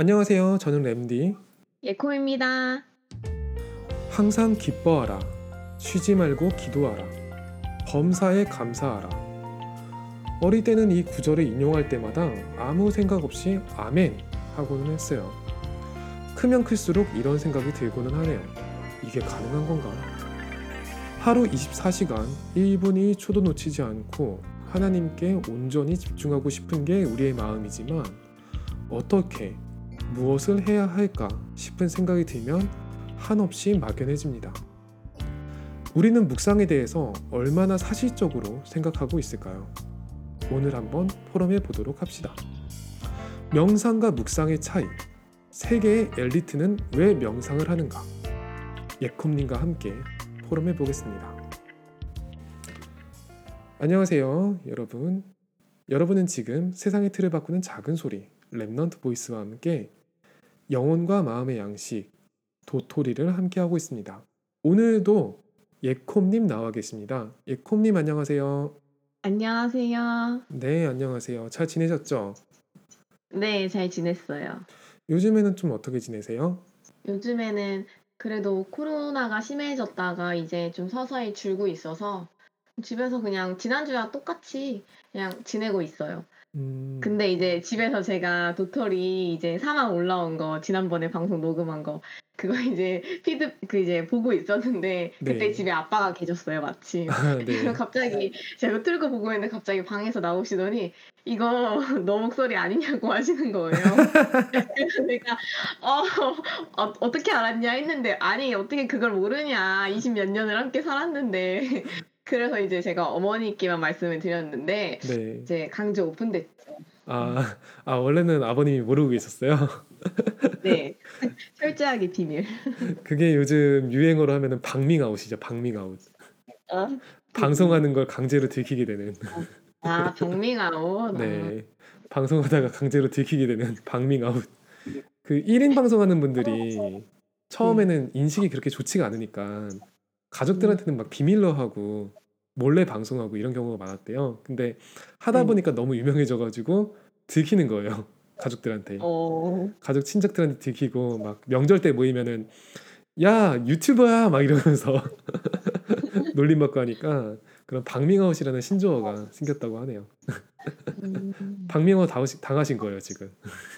안녕하세요. 저는 램디. 예코입니다. 항상 기뻐하라. 쉬지 말고 기도하라. 범사에 감사하라. 어릴 때는 이 구절을 인용할 때마다 아무 생각 없이 아멘 하고는 했어요. 크면 클수록 이런 생각이 들고는 하네요. 이게 가능한 건가? 하루 24시간 1분이 초도 놓치지 않고 하나님께 온전히 집중하고 싶은 게 우리의 마음이지만 어떻게 무엇을 해야 할까 싶은 생각이 들면 한없이 막연해집니다. 우리는 묵상에 대해서 얼마나 사실적으로 생각하고 있을까요? 오늘 한번 포럼해 보도록 합시다. 명상과 묵상의 차이. 세계의 엘리트는 왜 명상을 하는가? 예콤님과 함께 포럼해 보겠습니다. 안녕하세요, 여러분. 여러분은 지금 세상의 틀을 바꾸는 작은 소리, Remnant Voice와 함께 영혼과 마음의 양식, 도토리를 함께하고 있습니다. 오늘도 예콤님 나와 계십니다. 예콤님 안녕하세요. 안녕하세요. 네, 안녕하세요. 잘 지내셨죠? 네, 잘 지냈어요. 요즘에는 좀 어떻게 지내세요? 요즘에는 그래도 코로나가 심해졌다가 이제 좀 서서히 줄고 있어서 집에서 그냥 지난주와 똑같이 그냥 지내고 있어요. 음, 근데 이제 집에서 제가 도토리 이제 4만 올라온 거 지난번에 방송 녹음한 거 그거 이제 피드 그 이제 보고 있었는데 그때 네. 집에 아빠가 계셨어요 마침. 아, 그래서 네. 갑자기 제가 틀고 보고 있는데 갑자기 방에서 나오시더니 이거 너 목소리 아니냐고 하시는 거예요. 그래서 내가 어, 어 어떻게 알았냐 했는데 아니 어떻게 그걸 모르냐 20 몇 년을 함께 살았는데 그래서 이제 제가 어머니께만 말씀을 드렸는데 네. 이제 강제 오픈됐죠. 아, 아, 원래는 아버님이 모르고 계셨어요? 네 철저하게 비밀. 그게 요즘 유행어로 하면은 방밍아웃이죠, 방밍아웃. 어? 방송하는 걸 강제로 들키게 되는. 아 박밍아웃. 네. 방송하다가 강제로 들키게 되는 방밍아웃. 그 1인 방송하는 분들이 처음에는 인식이 그렇게 좋지가 않으니까 가족들한테는 막 비밀로 하고 몰래 방송하고 이런 경우가 많았대요. 근데 하다 음. 보니까 너무 유명해져 가지고 들키는 거예요. 가족들한테. 어. 가족 친척들한테 들키고 막 명절 때 모이면은 야 유튜버야 막 이러면서 놀림 받고 하니까 그런 박밍아웃이라는 신조어가 생겼다고 하네요. 음. 박밍아웃 당하신 거예요 지금.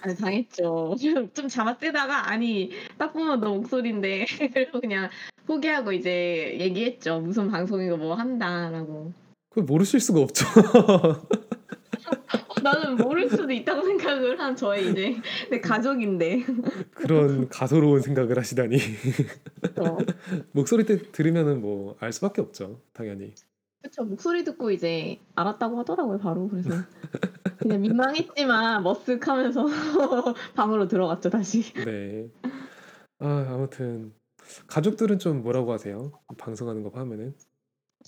아니 당했죠. 좀, 좀 잡아떼다가 아니 딱 보면 너 목소리인데 그래서 그냥 포기하고 이제 얘기했죠. 무슨 방송이고 뭐 한다라고. 그걸 모르실 수가 없죠. 나는 모를 수도 있다고 생각을 한 저의 이제 내 가족인데. 그런 가소로운 생각을 하시다니 그렇죠. 목소리 때 들으면은 뭐 알 수밖에 없죠 당연히. 그쵸 목소리 듣고 이제 알았다고 하더라고요 바로 그래서 그냥 민망했지만 머쓱하면서 방으로 들어갔죠 다시. 네. 아 아무튼 가족들은 좀 뭐라고 하세요? 방송하는 거 하면은.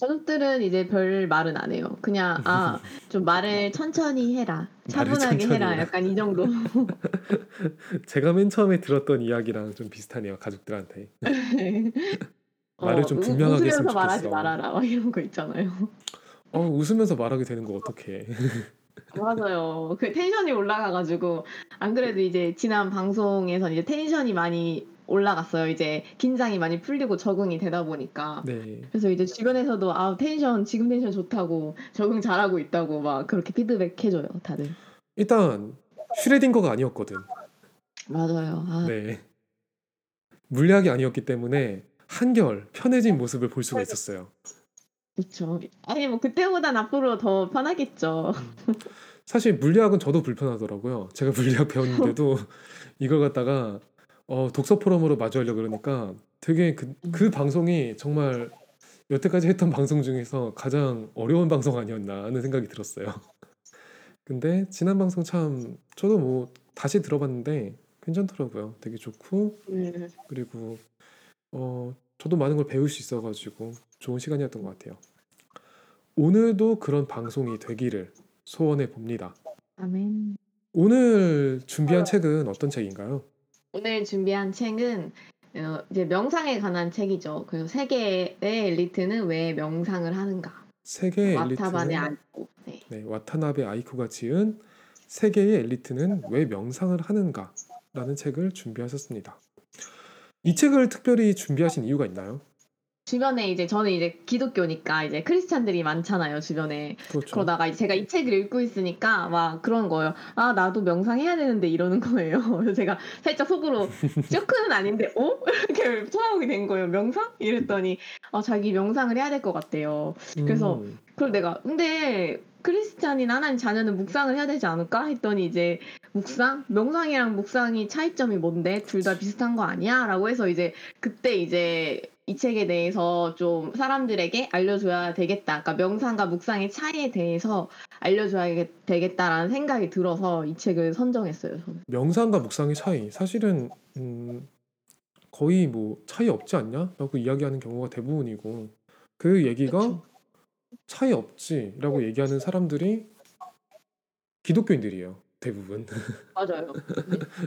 가족들은 이제 별 말은 안 해요. 그냥 아 좀 말을 천천히 해라, 차분하게 천천히 해라. 약간 이 정도. 제가 맨 처음에 들었던 이야기랑 좀 비슷하네요 가족들한테. 말을 좀 우- 분명하게 했으면 웃으면서 말하지 좋겠어. 말아라 막 이런 거 있잖아요. 어 웃으면서 말하게 되는 거 어떡해. 맞아요. 그 텐션이 올라가가지고 안 그래도 이제 지난 방송에서 이제 텐션이 많이 올라갔어요. 이제 긴장이 많이 풀리고 적응이 되다 보니까. 네. 그래서 이제 주변에서도 아 텐션 지금 텐션 좋다고 적응 잘하고 있다고 막 그렇게 피드백 해줘요 다들. 일단 슈뢰딩거가 아니었거든. 맞아요. 아, 네. 물리학이 아니었기 때문에 한결 편해진 모습을 볼 수가 있었어요. 그렇죠. 아니 뭐 그때보단 앞으로 더 편하겠죠. 사실 물리학은 저도 불편하더라고요. 제가 물리학 배웠는데도 이걸 갖다가 어, 독서 포럼으로 마주하려고 그러니까 되게 그, 그 방송이 정말 여태까지 했던 방송 중에서 가장 어려운 방송 아니었나 하는 생각이 들었어요. 근데 지난 방송 참 저도 뭐 다시 들어봤는데 괜찮더라고요. 되게 좋고 음. 그리고 어, 저도 많은 걸 배울 수 있어가지고 좋은 시간이었던 것 같아요. 오늘도 그런 방송이 되기를 소원해 봅니다. 아멘. 오늘 준비한 책은 어떤 책인가요? 오늘 준비한 책은 어, 이제 명상에 관한 책이죠. 그리고 세계의 엘리트는 왜 명상을 하는가? 세계의 엘리트는 안고. 네. 네, 와타나베 아이코가 지은 세계의 엘리트는 왜 명상을 하는가? 라는 책을 준비하셨습니다. 이 책을 특별히 준비하신 이유가 있나요? 주변에 이제 저는 이제 기독교니까 이제 크리스찬들이 많잖아요, 주변에. 그렇죠. 그러다가 제가 이 책을 읽고 있으니까 막 그런 거예요. 아, 나도 명상해야 되는데 이러는 거예요. 그래서 제가 살짝 속으로 쇼크는 아닌데, 어? 이렇게 쳐다보게 된 거예요. 명상? 이랬더니, 아, 자기 명상을 해야 될 것 같대요. 그래서 음, 그럼 내가, 근데 크리스찬이나 하나님 자녀는 묵상을 해야 되지 않을까? 했더니 이제 묵상? 명상이랑 묵상이 차이점이 뭔데? 둘 다 비슷한 거 아니야? 라고 해서 이제 그때 이제 이 책에 대해서 좀 사람들에게 알려줘야 되겠다. 그러니까 명상과 묵상의 차이에 대해서 알려줘야 되겠다라는 생각이 들어서 이 책을 선정했어요. 저는. 명상과 묵상의 차이 사실은 음, 거의 뭐 차이 없지 않냐?라고 이야기하는 경우가 대부분이고 그 얘기가 그쵸. 차이 없지라고 얘기하는 사람들이 기독교인들이에요. 대부분. 맞아요.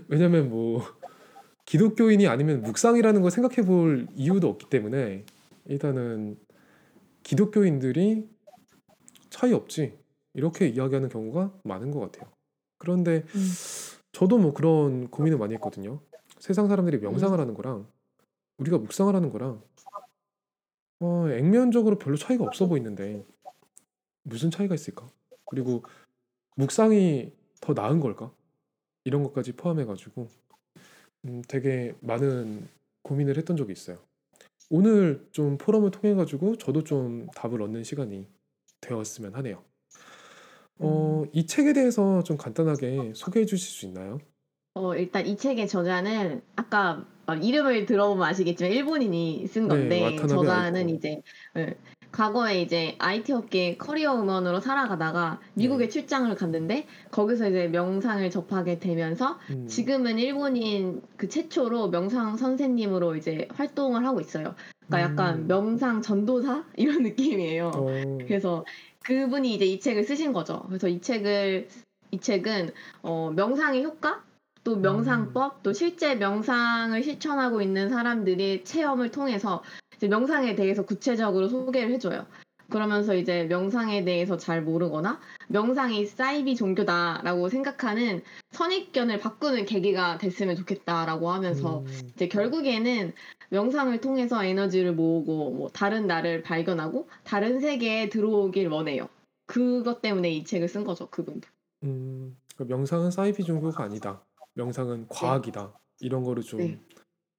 왜냐면 뭐 기독교인이 아니면 묵상이라는 걸 생각해 볼 이유도 없기 때문에 일단은 기독교인들이 차이 없지 이렇게 이야기하는 경우가 많은 것 같아요. 그런데 음. 저도 뭐 그런 고민을 많이 했거든요. 세상 사람들이 명상을 하는 거랑 우리가 묵상을 하는 거랑 어, 액면적으로 별로 차이가 없어 보이는데 무슨 차이가 있을까? 그리고 묵상이 더 나은 걸까? 이런 것까지 포함해가지고 음, 되게 많은 고민을 했던 적이 있어요. 오늘 좀 포럼을 통해 가지고 저도 좀 답을 얻는 시간이 되었으면 하네요. 어, 이 책에 대해서 좀 간단하게 소개해 주실 수 있나요? 어, 일단 이 책의 저자는 아까 어, 이름을 들어보면 아시겠지만 일본인이 쓴 네, 건데 와타나베 저자는 아이코. 이제 예, 과거에 이제 IT 업계 커리어 우먼으로 살아가다가 미국에 네. 출장을 갔는데 거기서 이제 명상을 접하게 되면서 음, 지금은 일본인 그 최초로 명상 선생님으로 이제 활동을 하고 있어요. 그러니까 약간 음, 명상 전도사 이런 느낌이에요. 어, 그래서 그분이 이제 이 책을 쓰신 거죠. 그래서 이 책을 이 책은 어, 명상의 효과 또 음, 명상법 또 실제 명상을 실천하고 있는 사람들의 체험을 통해서 이제 명상에 대해서 구체적으로 소개를 해줘요. 그러면서 이제 명상에 대해서 잘 모르거나 명상이 사이비 종교다라고 생각하는 선입견을 바꾸는 계기가 됐으면 좋겠다라고 하면서 음, 이제 결국에는 명상을 통해서 에너지를 모으고 뭐 다른 나를 발견하고 다른 세계에 들어오길 원해요. 그것 때문에 이 책을 쓴 거죠, 그분도. 음, 그러니까 명상은 사이비 종교가 아니다. 명상은 네, 과학이다. 이런 거를 좀 네.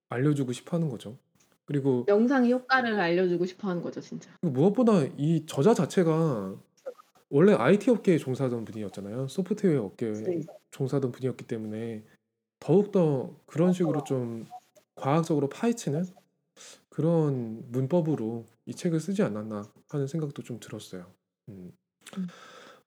알려주고 싶어 하는 거죠. 그리고 명상의 효과를 알려주고 싶어 하는 거죠, 진짜. 무엇보다 이 저자 자체가 원래 IT 업계에 종사하던 분이었잖아요. 소프트웨어 업계에 네. 종사하던 분이었기 때문에 더욱더 그런 식으로 좀 과학적으로 파헤치는 그런 문법으로 이 책을 쓰지 않았나 하는 생각도 좀 들었어요. 음. 음.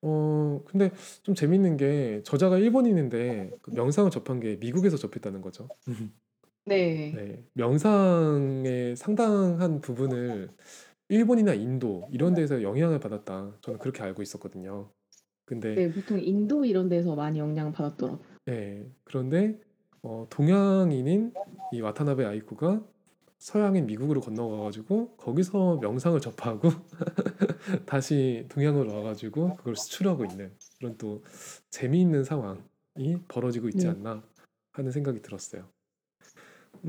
어, 근데 좀 재밌는 게 저자가 일본인인데 그 명상을 접한 게 미국에서 접했다는 거죠. 네. 네, 명상의 상당한 부분을 일본이나 인도 이런 데서 영향을 받았다. 저는 그렇게 알고 있었거든요. 근데 네, 보통 인도 이런 데서 많이 영향을 받았더라고요. 예, 그런데 어, 동양인인 이 와타나베 아이코가 서양인 미국으로 건너가가지고 거기서 명상을 접하고 다시 동양으로 와가지고 그걸 수출하고 있는 그런 또 재미있는 상황이 벌어지고 있지 네. 않나 하는 생각이 들었어요.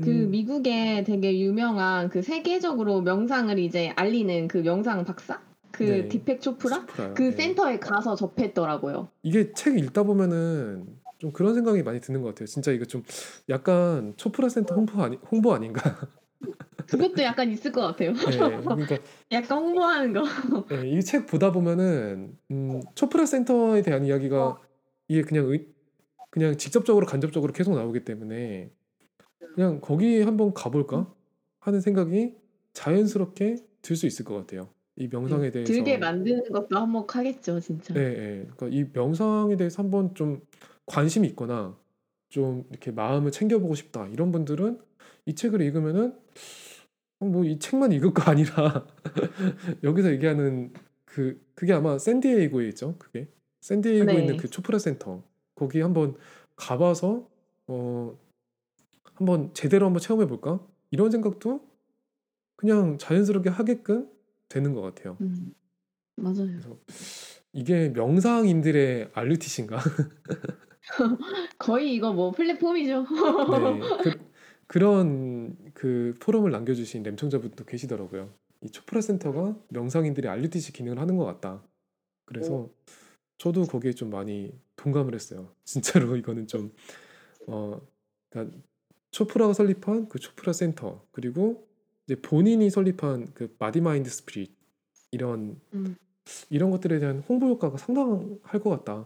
그 음, 미국에 되게 유명한 그 세계적으로 명상을 이제 알리는 그 명상 박사? 그 네, 디펙 초프라? 수프라요. 그 네. 센터에 가서 접했더라고요. 이게 책 읽다 보면은 좀 그런 생각이 많이 드는 것 같아요. 진짜 이거 좀 약간 초프라 센터 홍보 아니 홍보 아닌가? 그것도 약간 있을 것 같아요. 네, 그러니까 약간 홍보하는 거. 네, 이 책 보다 보면은 음, 초프라 센터에 대한 이야기가 이게 그냥 의, 그냥 직접적으로 간접적으로 계속 나오기 때문에 그냥 거기 한번 가볼까 하는 생각이 자연스럽게 들 수 있을 것 같아요. 이 명상에 네, 대해서 들게 만드는 것도 한몫하겠죠, 진짜. 예, 예. 그러니까 이 명상에 대해서 한번 좀 관심이 있거나 좀 이렇게 마음을 챙겨보고 싶다 이런 분들은 이 책을 읽으면은 뭐 이 책만 읽을 거 아니라 여기서 얘기하는 그 그게 아마 샌디에이고에 있죠. 그게 샌디에이고에 있는 네. 그 초프라 센터 거기 한번 가봐서 어 한번 제대로 한번 체험해 볼까 이런 생각도 그냥 자연스럽게 하게끔 되는 것 같아요. 음, 맞아요. 이게 명상인들의 알루티신가? 거의 이거 뭐 플랫폼이죠. 네. 그 그런 그 포럼을 남겨 주신 렘청자분도 계시더라고요. "이 초프라 센터가 명상인들이 알리듯이 기능을 하는 것 같다." 오. 그래서 저도 거기에 좀 많이 동감을 했어요. 진짜로 이거는 좀 어 그러니까 초프라가 설립한 그 초프라 센터 그리고 이제 본인이 설립한 그 body mind spirit 이런 음. 이런 것들에 대한 홍보 효과가 상당할 것 같다.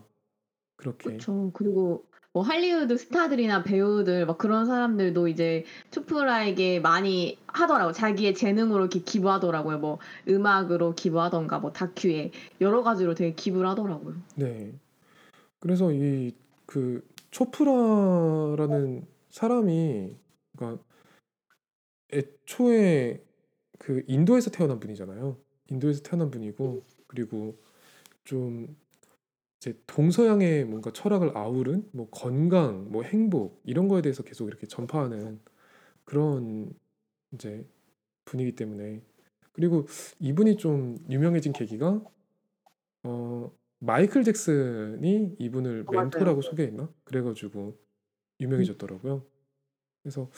그렇게 그쵸. 그리고 뭐 할리우드 스타들이나 배우들 막 그런 사람들도 이제 초프라에게 많이 하더라고요. 자기의 재능으로 이렇게 기부하더라고요. 뭐 음악으로 기부하든가 뭐 다큐에 여러 가지로 되게 기부를 하더라고요. 네. 그래서 이 그 초프라라는 사람이 그러니까 애초에 그 인도에서 태어난 분이잖아요. 인도에서 태어난 분이고 그리고 좀 이제 동서양의 뭔가 철학을 아우른 뭐 건강, 뭐 행복 이런 거에 대해서 계속 이렇게 전파하는 그런 이제 분이기 때문에 그리고 이분이 좀 유명해진 계기가 어 마이클 잭슨이 이분을 어. 멘토라고 소개했나? 그래 가지고 음. 유명해졌더라고요. 그래서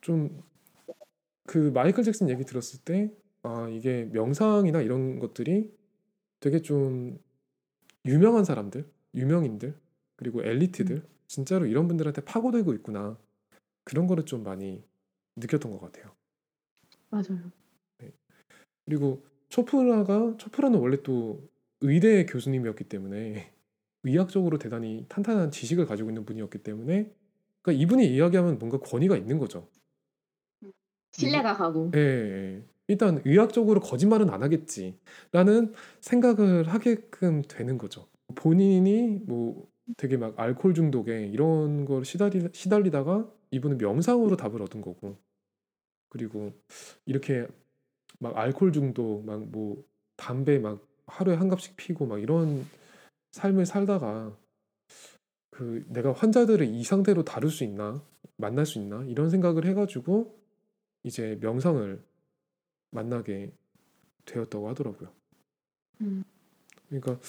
좀 그 마이클 잭슨 얘기 들었을 때 '아 이게 명상이나 이런 것들이 되게 좀 유명한 사람들, 유명인들 그리고 음. 엘리트들 진짜로 이런 분들한테 파고들고 있구나.' 그런 거를 좀 많이 느꼈던 것 같아요. 맞아요. 네. 그리고 초프라가 초프라는 원래 또 의대 교수님이었기 때문에 의학적으로 대단히 탄탄한 지식을 가지고 있는 분이었기 때문에 그러니까 이분이 이야기하면 뭔가 권위가 있는 거죠. 신뢰가 가고. 예 예. 일단 '의학적으로 거짓말은 안 하겠지.'라는 생각을 하게끔 되는 거죠. 본인이 뭐 되게 막 알코올 중독에 이런 걸 시달리 시달리다가 이분은 명상으로 답을 얻은 거고 그리고 이렇게 막 알코올 중독 막 뭐 담배 막 하루에 한 갑씩 피우고 막 이런 삶을 살다가 그 '내가 환자들을 이 상태로 다룰 수 있나? 만날 수 있나?' 이런 생각을 해 가지고 이제 명상을 만나게 되었다고 하더라고요. 음. 그러니까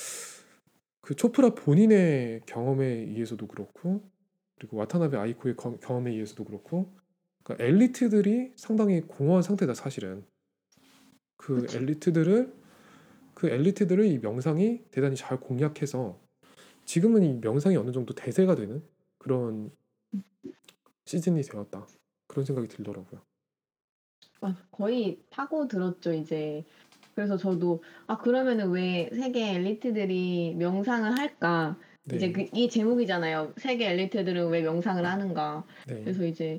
그 초프라 본인의 경험에 의해서도 그렇고 그리고 와타나베 아이코의 거 경험에 의해서도 그렇고 그러니까 엘리트들이 상당히 공허한 상태다 사실은. 그 그쵸. 엘리트들을 그 엘리트들을 이 명상이 대단히 잘 공략해서 지금은 이 명상이 어느 정도 대세가 되는 그런 음. 시즌이 되었다. 그런 생각이 들더라고요. 아 거의 파고 들었죠 이제. 그래서 저도 '아 그러면은 왜 세계 엘리트들이 명상을 할까?' 이제 네. 그이 제목이잖아요. '세계 엘리트들은 왜 명상을 하는가?' 네. 그래서 이제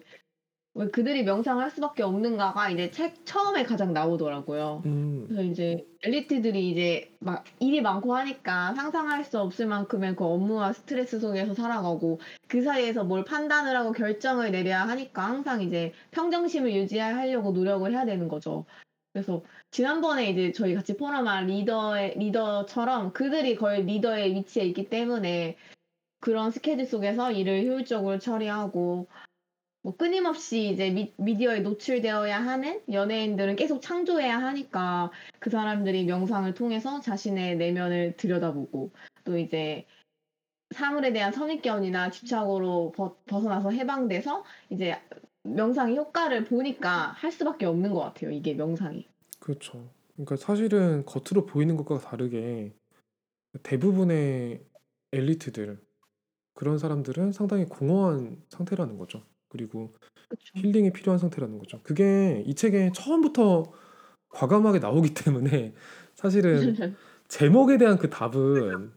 왜 그들이 명상을 할 수밖에 없는가가 이제 책 처음에 가장 나오더라고요. 음. 그래서 이제 엘리트들이 이제 막 일이 많고 하니까 상상할 수 없을 만큼의 그 업무와 스트레스 속에서 살아가고 그 사이에서 뭘 판단을 하고 결정을 내려야 하니까 항상 이제 평정심을 유지하려고 노력을 해야 되는 거죠. 그래서 지난번에 이제 저희 같이 포럼한 리더의 리더처럼 그들이 거의 리더의 위치에 있기 때문에 그런 스케줄 속에서 일을 효율적으로 처리하고 뭐 끊임없이 이제 미 미디어에 노출되어야 하는 연예인들은 계속 창조해야 하니까 그 사람들이 명상을 통해서 자신의 내면을 들여다보고 또 이제 사물에 대한 선입견이나 집착으로 벗 벗어나서 해방돼서 이제 명상의 효과를 보니까 할 수밖에 없는 것 같아요, 이게 명상이. 그렇죠. 그러니까 사실은 겉으로 보이는 것과 다르게 대부분의 엘리트들 그런 사람들은 상당히 공허한 상태라는 거죠. 그리고 그쵸. 힐링이 필요한 상태라는 거죠. 그게 이 책에 처음부터 과감하게 나오기 때문에 사실은 제목에 대한 그 답은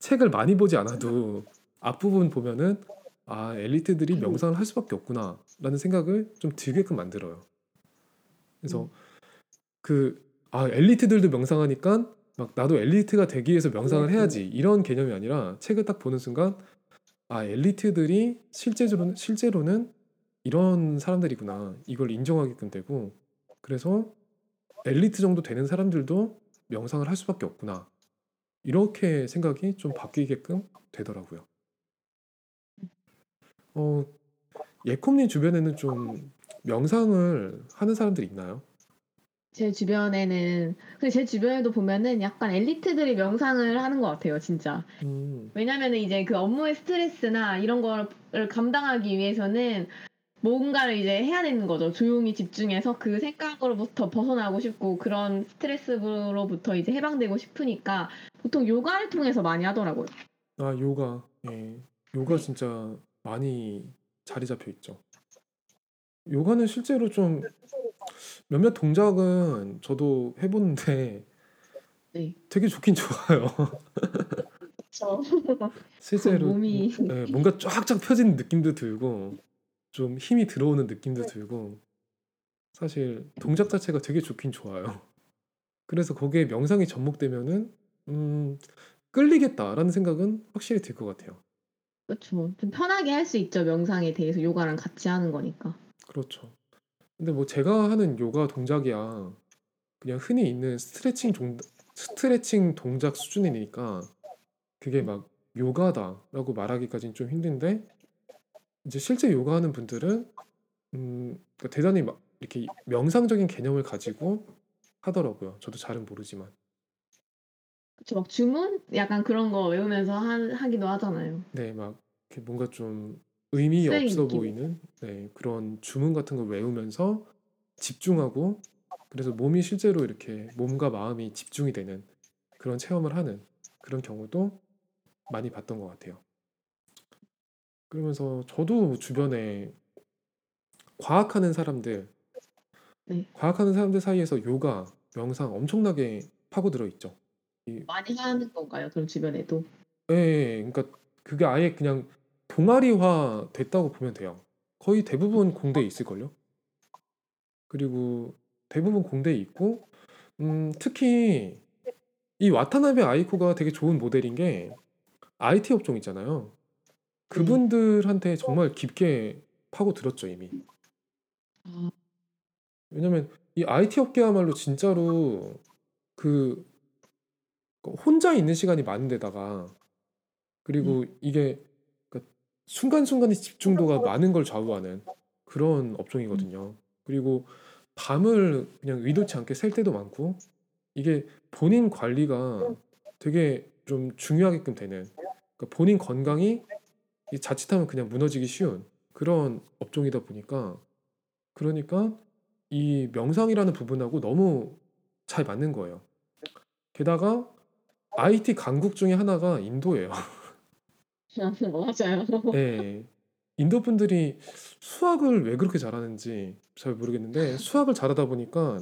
책을 많이 보지 않아도 앞부분 보면은 '아 엘리트들이 명상을 할 수밖에 없구나.'라는 생각을 좀 들게끔 만들어요. 그래서 음. 그 '아 엘리트들도 명상하니깐 막 나도 엘리트가 되기 위해서 명상을 그래야지. 해야지.' 이런 개념이 아니라 책을 딱 보는 순간 ' 아 엘리트들이 실제로는 실제로는 이런 사람들이구나.' 이걸 인정하게끔 되고 그래서 '엘리트 정도 되는 사람들도 명상을 할 수밖에 없구나.' 이렇게 생각이 좀 바뀌게끔 되더라고요. 음. 어 예컴님 주변에는 좀 명상을 하는 사람들이 있나요? 제 주변에는 근데 제 주변에도 보면은 약간 엘리트들이 명상을 하는 것 같아요, 진짜. 음. 왜냐면은 이제 그 업무의 스트레스나 이런 거를 감당하기 위해서는 뭔가를 이제 해야 되는 거죠. 조용히 집중해서 그 생각으로부터 벗어나고 싶고 그런 스트레스로부터 이제 해방되고 싶으니까 보통 요가를 통해서 많이 하더라고요. 아, 요가. 예. 요가 네. 진짜 많이 자리 잡혀 있죠. 요가는 실제로 좀 몇몇 동작은 저도 해보는데 네. 되게 좋긴 좋아요. 실제로 몸이 예, 뭔가 쫙쫙 펴지는 느낌도 들고 좀 힘이 들어오는 느낌도 들고 사실 동작 자체가 되게 좋긴 좋아요. 그래서 거기에 명상이 접목되면은 음, 끌리겠다라는 생각은 확실히 들 것 같아요. 그쵸. 좀 편하게 할 수 있죠. 명상에 대해서 요가랑 같이 하는 거니까. 그렇죠. 근데 뭐 제가 하는 요가 동작이야 그냥 흔히 있는 스트레칭 동, 스트레칭 동작 수준이니까 그게 막 요가다라고 말하기까지는 좀 힘든데 이제 실제 요가하는 분들은 음, 그러니까 대단히 막 이렇게 명상적인 개념을 가지고 하더라고요. 저도 잘은 모르지만. 그쵸. 막 주문? 약간 그런 거 외우면서 하, 하기도 하잖아요. 네, 막 이렇게 뭔가 좀 의미 없어. 보이는 네, 그런 주문 같은 걸 외우면서 집중하고 그래서 몸이 실제로 이렇게 몸과 마음이 집중이 되는 그런 체험을 하는 그런 경우도 많이 봤던 것 같아요. 그러면서 저도 주변에 과학하는 사람들, 네. 과학하는 사람들 사이에서 요가, 명상 엄청나게 파고들어 있죠. 이, 많이 하는 건가요? 그럼 주변에도? 예, 예, 그러니까 그게 아예 그냥 동아리화 됐다고 보면 돼요. 거의 대부분 공대에 있을걸요. 그리고 대부분 공대에 있고, 음, 특히 이 와타나베 아이코가 되게 좋은 모델인 게 IT 업종 있잖아요. 네. 그분들한테 정말 깊게 파고 들었죠, 이미. 아, 왜냐면 이 IT 업계야말로 진짜로 그 혼자 있는 시간이 많은 데다가 그리고 이게 그러니까 순간순간의 집중도가 많은 걸 좌우하는 그런 업종이거든요. 그리고 밤을 그냥 의도치 않게 셀 때도 많고 이게 본인 관리가 되게 좀 중요하게끔 되는 그러니까 본인 건강이 이 자칫하면 그냥 무너지기 쉬운 그런 업종이다 보니까 그러니까 이 명상이라는 부분하고 너무 잘 맞는 거예요. 게다가 IT 강국 중에 하나가 인도예요. 맞아요. 예. 인도 분들이 수학을 왜 그렇게 잘하는지 잘 모르겠는데 수학을 잘하다 보니까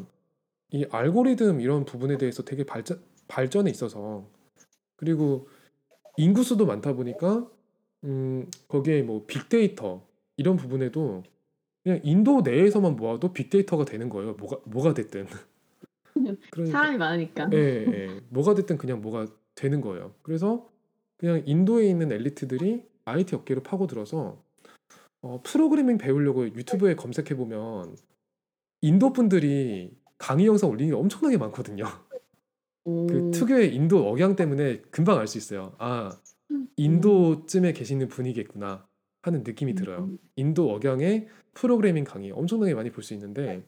이 알고리즘 이런 부분에 대해서 되게 발전 발전에 있어서 그리고 인구수도 많다 보니까 음, 거기에 뭐 빅데이터 이런 부분에도 그냥 인도 내에서만 모아도 빅데이터가 되는 거예요. 뭐가 뭐가 됐든. 그러니까 사람이 많으니까. 예, 예. 뭐가 됐든 그냥 뭐가 되는 거예요. 그래서 그냥 인도에 있는 엘리트들이 IT 업계로 파고들어서 어, 프로그래밍 배우려고 유튜브에 검색해 보면 인도 분들이 강의 영상 올리는 게 엄청나게 많거든요. 오, 그 특유의 인도 억양 때문에 금방 알 수 있어요. 아, 인도쯤에 계시는 분이겠구나 하는 느낌이 들어요. 음. 인도 억양의 프로그래밍 강의 엄청나게 많이 볼 수 있는데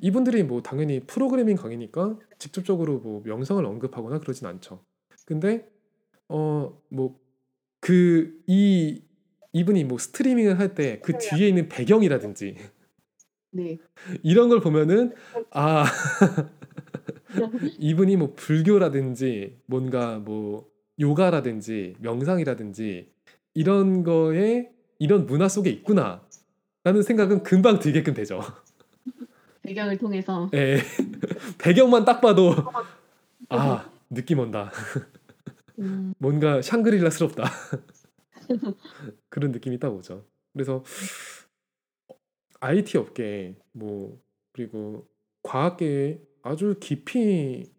이분들이 뭐 당연히 프로그래밍 강의니까 직접적으로 뭐 명상을 언급하거나 그러진 않죠. 근데 어뭐그이 이분이 뭐 스트리밍을 할 때 그 뒤에 있는 배경이라든지 네. 이런 걸 보면은 아 이분이 뭐 불교라든지 뭔가 뭐 요가라든지 명상이라든지 이런 거에 이런 문화 속에 있구나 라는 생각은 금방 들게끔 되죠. 배경을 통해서. 예. 배경만 딱 봐도 아 느낌 온다. 음, 뭔가 샹그릴라스럽다. 그런 느낌이 딱 오죠. 그래서 IT 업계 뭐 그리고 과학계에 아주 깊이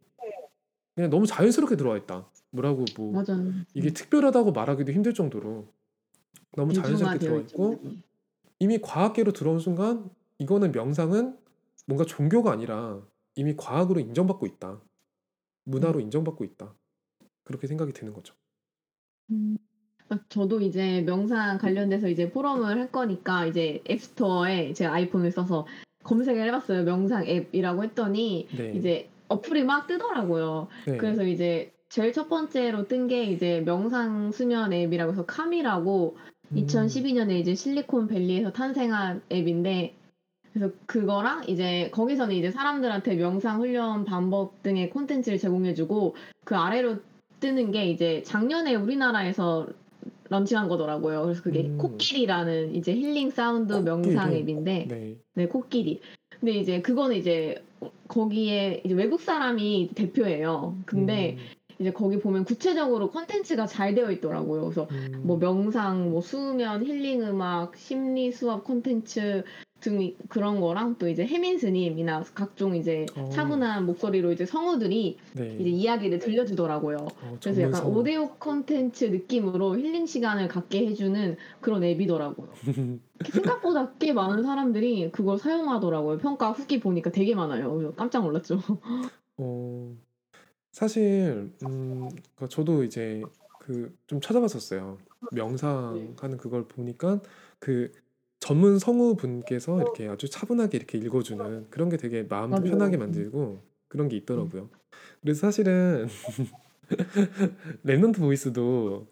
그냥 너무 자연스럽게 들어와 있다. 뭐라고 뭐 맞아요. 이게 특별하다고 말하기도 힘들 정도로 너무 자연스럽게 들어와. 있고. 이미 과학계로 들어온 순간 이거는 명상은 뭔가 종교가 아니라 이미 과학으로 인정받고 있다. 문화로 인정받고 있다. 그렇게 생각이 드는 거죠. 음. 아, 저도 이제 명상 관련돼서 이제 포럼을 할 거니까 이제 앱스토어에 제가 아이폰을 써서 검색을 해봤어요. 명상 앱이라고 했더니 네. 이제 어플이 막 뜨더라고요. 네. 그래서 이제 제일 첫 번째로 뜬 게 이제 명상 수면 앱이라고 해서 Calm이라고 음. 2012년에 이제 실리콘밸리에서 탄생한 앱인데 그래서 그거랑 이제 거기서는 이제 사람들한테 명상 훈련 방법 등의 콘텐츠를 제공해주고 그 아래로 뜨는 게 이제 작년에 우리나라에서 launching한 거더라고요. 그래서 그게 음. 코끼리라는 이제 힐링 사운드 명상 코끼리. 앱인데 네. 네, 코끼리. 근데 이제 그거는 이제 거기에 이제 외국 사람이 대표예요. 근데 음. 이제 거기 보면 구체적으로 컨텐츠가 잘 되어 있더라고요. 그래서 음. 뭐 명상, 뭐 수면, 힐링 음악, 심리 수업 콘텐츠 등 그런 거랑 또 이제 혜민 스님이나 각종 이제 어. 차분한 목소리로 이제 성우들이 네. 이제 이야기를 들려주더라고요. 어, 그래서 약간 성우. 오디오 콘텐츠 느낌으로 힐링 시간을 갖게 해주는 그런 앱이더라고요. 생각보다 꽤 많은 사람들이 그걸 사용하더라고요. 평가 후기 보니까 되게 많아요. 깜짝 놀랐죠. 어, 사실 음, 그 저도 이제 그 좀 찾아봤었어요. 명상하는 그걸 보니까 그 전문 성우분께서 이렇게 아주 차분하게 이렇게 읽어주는 그런 게 되게 마음도 맞아요. 편하게 만들고 그런 게 있더라고요. 그래서 사실은 Remnant Voice도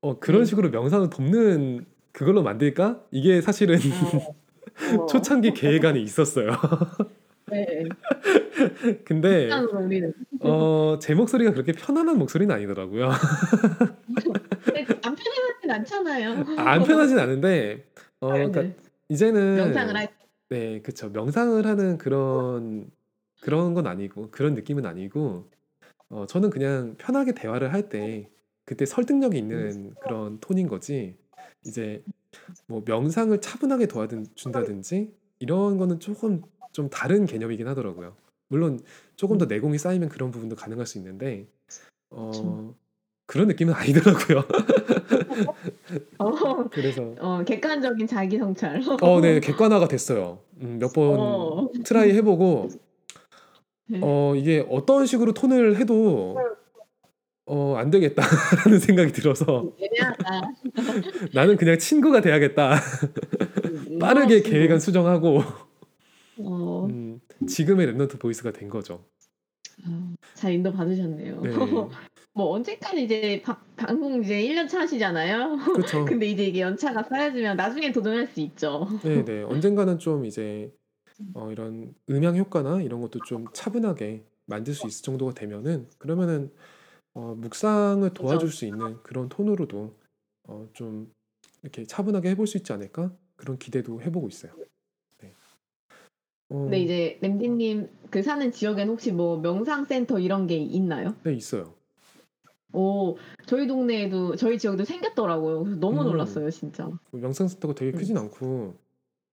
어, 그런 네. 식으로 명상을 돕는 그걸로 만들까? 이게 사실은 어. 초창기 계획 안에 있었어요. 네. 근데 어, 제 목소리가 그렇게 편안한 목소리는 아니더라고요. 근데 안 편하진 않잖아요. 안 편하진 않은데 어, 그러니까 네. 이제는 명상을 할 네, 그쵸. 명상을 하는 그런 그런 건 아니고 그런 느낌은 아니고 어, 저는 그냥 편하게 대화를 할 때 그때 설득력이 있는 그런 톤인 거지. 이제 뭐 명상을 차분하게 도와준다든지 이런 거는 조금 좀 다른 개념이긴 하더라고요. 물론 조금 더 내공이 쌓이면 그런 부분도 가능할 수 있는데 어, 그런 느낌은 아니더라고요. 어, 그래서 어, 객관적인 자기 성찰. 어, 네, 객관화가 됐어요. 음, 몇번 어. try 해보고 네. 어 이게 어떤 식으로 톤을 해도 어 안 되겠다라는 생각이 들어서. 나는 그냥 친구가 돼야겠다. 음, 빠르게 이거 계획안 수정하고 어, 음, 지금의 Remnant Voice가 된 거죠. 아, 잘 인도 받으셨네요. 네, 뭐 언제까지 이제 바- 방송 이제 1년 차시잖아요. 그렇죠. 근데 이제 이게 연차가 쌓여지면 나중에 도전할 수 있죠. 네, 네. 언젠가는 좀 이제 어, 이런 음향 효과나 이런 것도 좀 차분하게 만들 수 있을 정도가 되면은 그러면은 어, 묵상을 도와줄 수 있는 그런 톤으로도 어, 좀 이렇게 차분하게 해볼 수 있지 않을까 그런 기대도 해보고 있어요. 네. 어, 근데 이제 램디님 그 사는 지역엔 혹시 뭐 명상센터 이런 게 있나요? 네 있어요. 오, 저희 동네에도 저희 지역도 생겼더라고요. 그래서 너무 음. 놀랐어요, 진짜. 뭐 명상센터가 되게 음. 크진 않고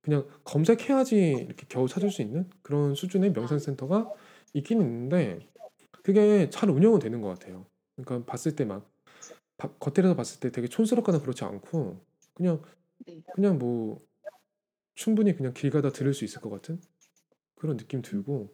그냥 검색해야지 이렇게 겨우 찾을 수 있는 그런 수준의 명상 센터가 있긴 있는데 그게 잘 운영은 되는 것 같아요. 그러니까 봤을 때 막 겉에서 봤을 때 되게 촌스럽거나 그렇지 않고 그냥 네. 그냥 뭐 충분히 그냥 길 가다 들을 수 있을 것 같은 그런 느낌 들고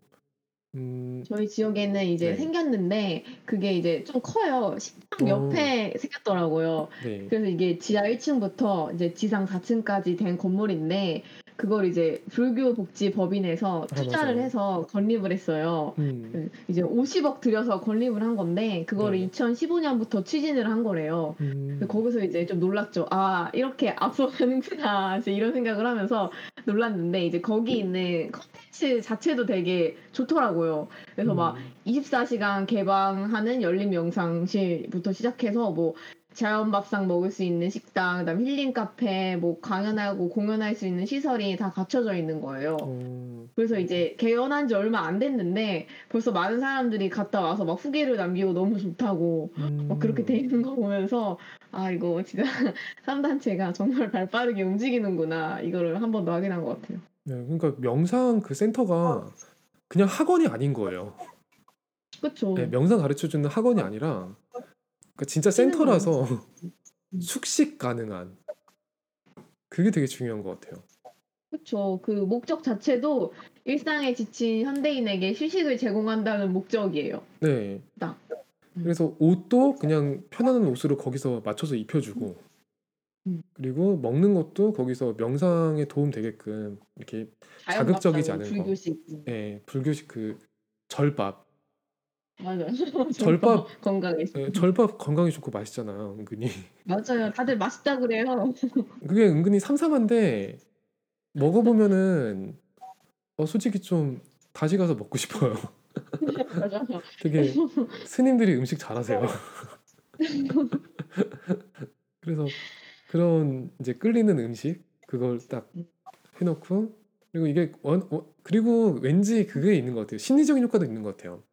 음, 저희 지역에는 이제 네. 생겼는데 그게 이제 좀 커요. 식당 어. 옆에 생겼더라고요. 네. 그래서 이게 지하 1층부터 이제 지상 4층까지 된 건물인데 그걸 이제 불교 복지 법인에서 아, 투자를 맞아요. 해서 건립을 했어요. 음, 그 이제 50억 들여서 건립을 한 건데 그거를 네. 2015년부터 추진을 한 거래요. 음, 거기서 이제 좀 놀랐죠. 아 이렇게 앞서가는구나. 이제 이런 생각을 하면서 놀랐는데 이제 거기 있는 컨텐츠 자체도 되게 좋더라고요. 그래서 막 음, 24시간 개방하는 열린 명상실부터 시작해서 뭐 자연밥상 먹을 수 있는 식당, 그다음 힐링 카페, 뭐 강연하고 공연할 수 있는 시설이 다 갖춰져 있는 거예요. 어, 그래서 이제 개연한 지 얼마 안 됐는데 벌써 많은 사람들이 갔다 와서 막 후기를 남기고 너무 좋다고 음, 막 그렇게 돼 있는 거 보면서 아 이거 진짜 3단체가 정말 발빠르게 움직이는구나 이거를 한 번 더 확인한 것 같아요. 네, 그러니까 명상 그 센터가 그냥 학원이 아닌 거예요. 그렇죠. 네, 명상 가르쳐 주는 학원이 아니라 그러니까 진짜 센터라서 음. 숙식 가능한 그게 되게 중요한 것 같아요. 그렇죠. 그 목적 자체도 일상에 지친 현대인에게 휴식을 제공한다는 목적이에요. 네. 딱. 음. 그래서 옷도 그냥 편안한 옷으로 거기서 맞춰서 입혀주고 음. 그리고 먹는 것도 거기서 명상에 도움 되게끔 이렇게 자극적이지 않은 거. 불교식. 음. 예, 불교식 그 절밥. 맞아요. 절밥 건강에 예, 절밥 건강에 좋고 맛있잖아요, 은근히. 맞아요. 다들 맛있다 그래요. 그게 은근히 삼삼한데 먹어보면은 어, 솔직히 좀 다시 가서 먹고 싶어요. 맞아요. 되게 스님들이 음식 잘하세요. 그래서 그런 이제 끌리는 음식 그걸 딱 해놓고 그리고 이게 원, 원- 그리고 왠지 그게 있는 것 같아요. 심리적인 효과도 있는 것 같아요.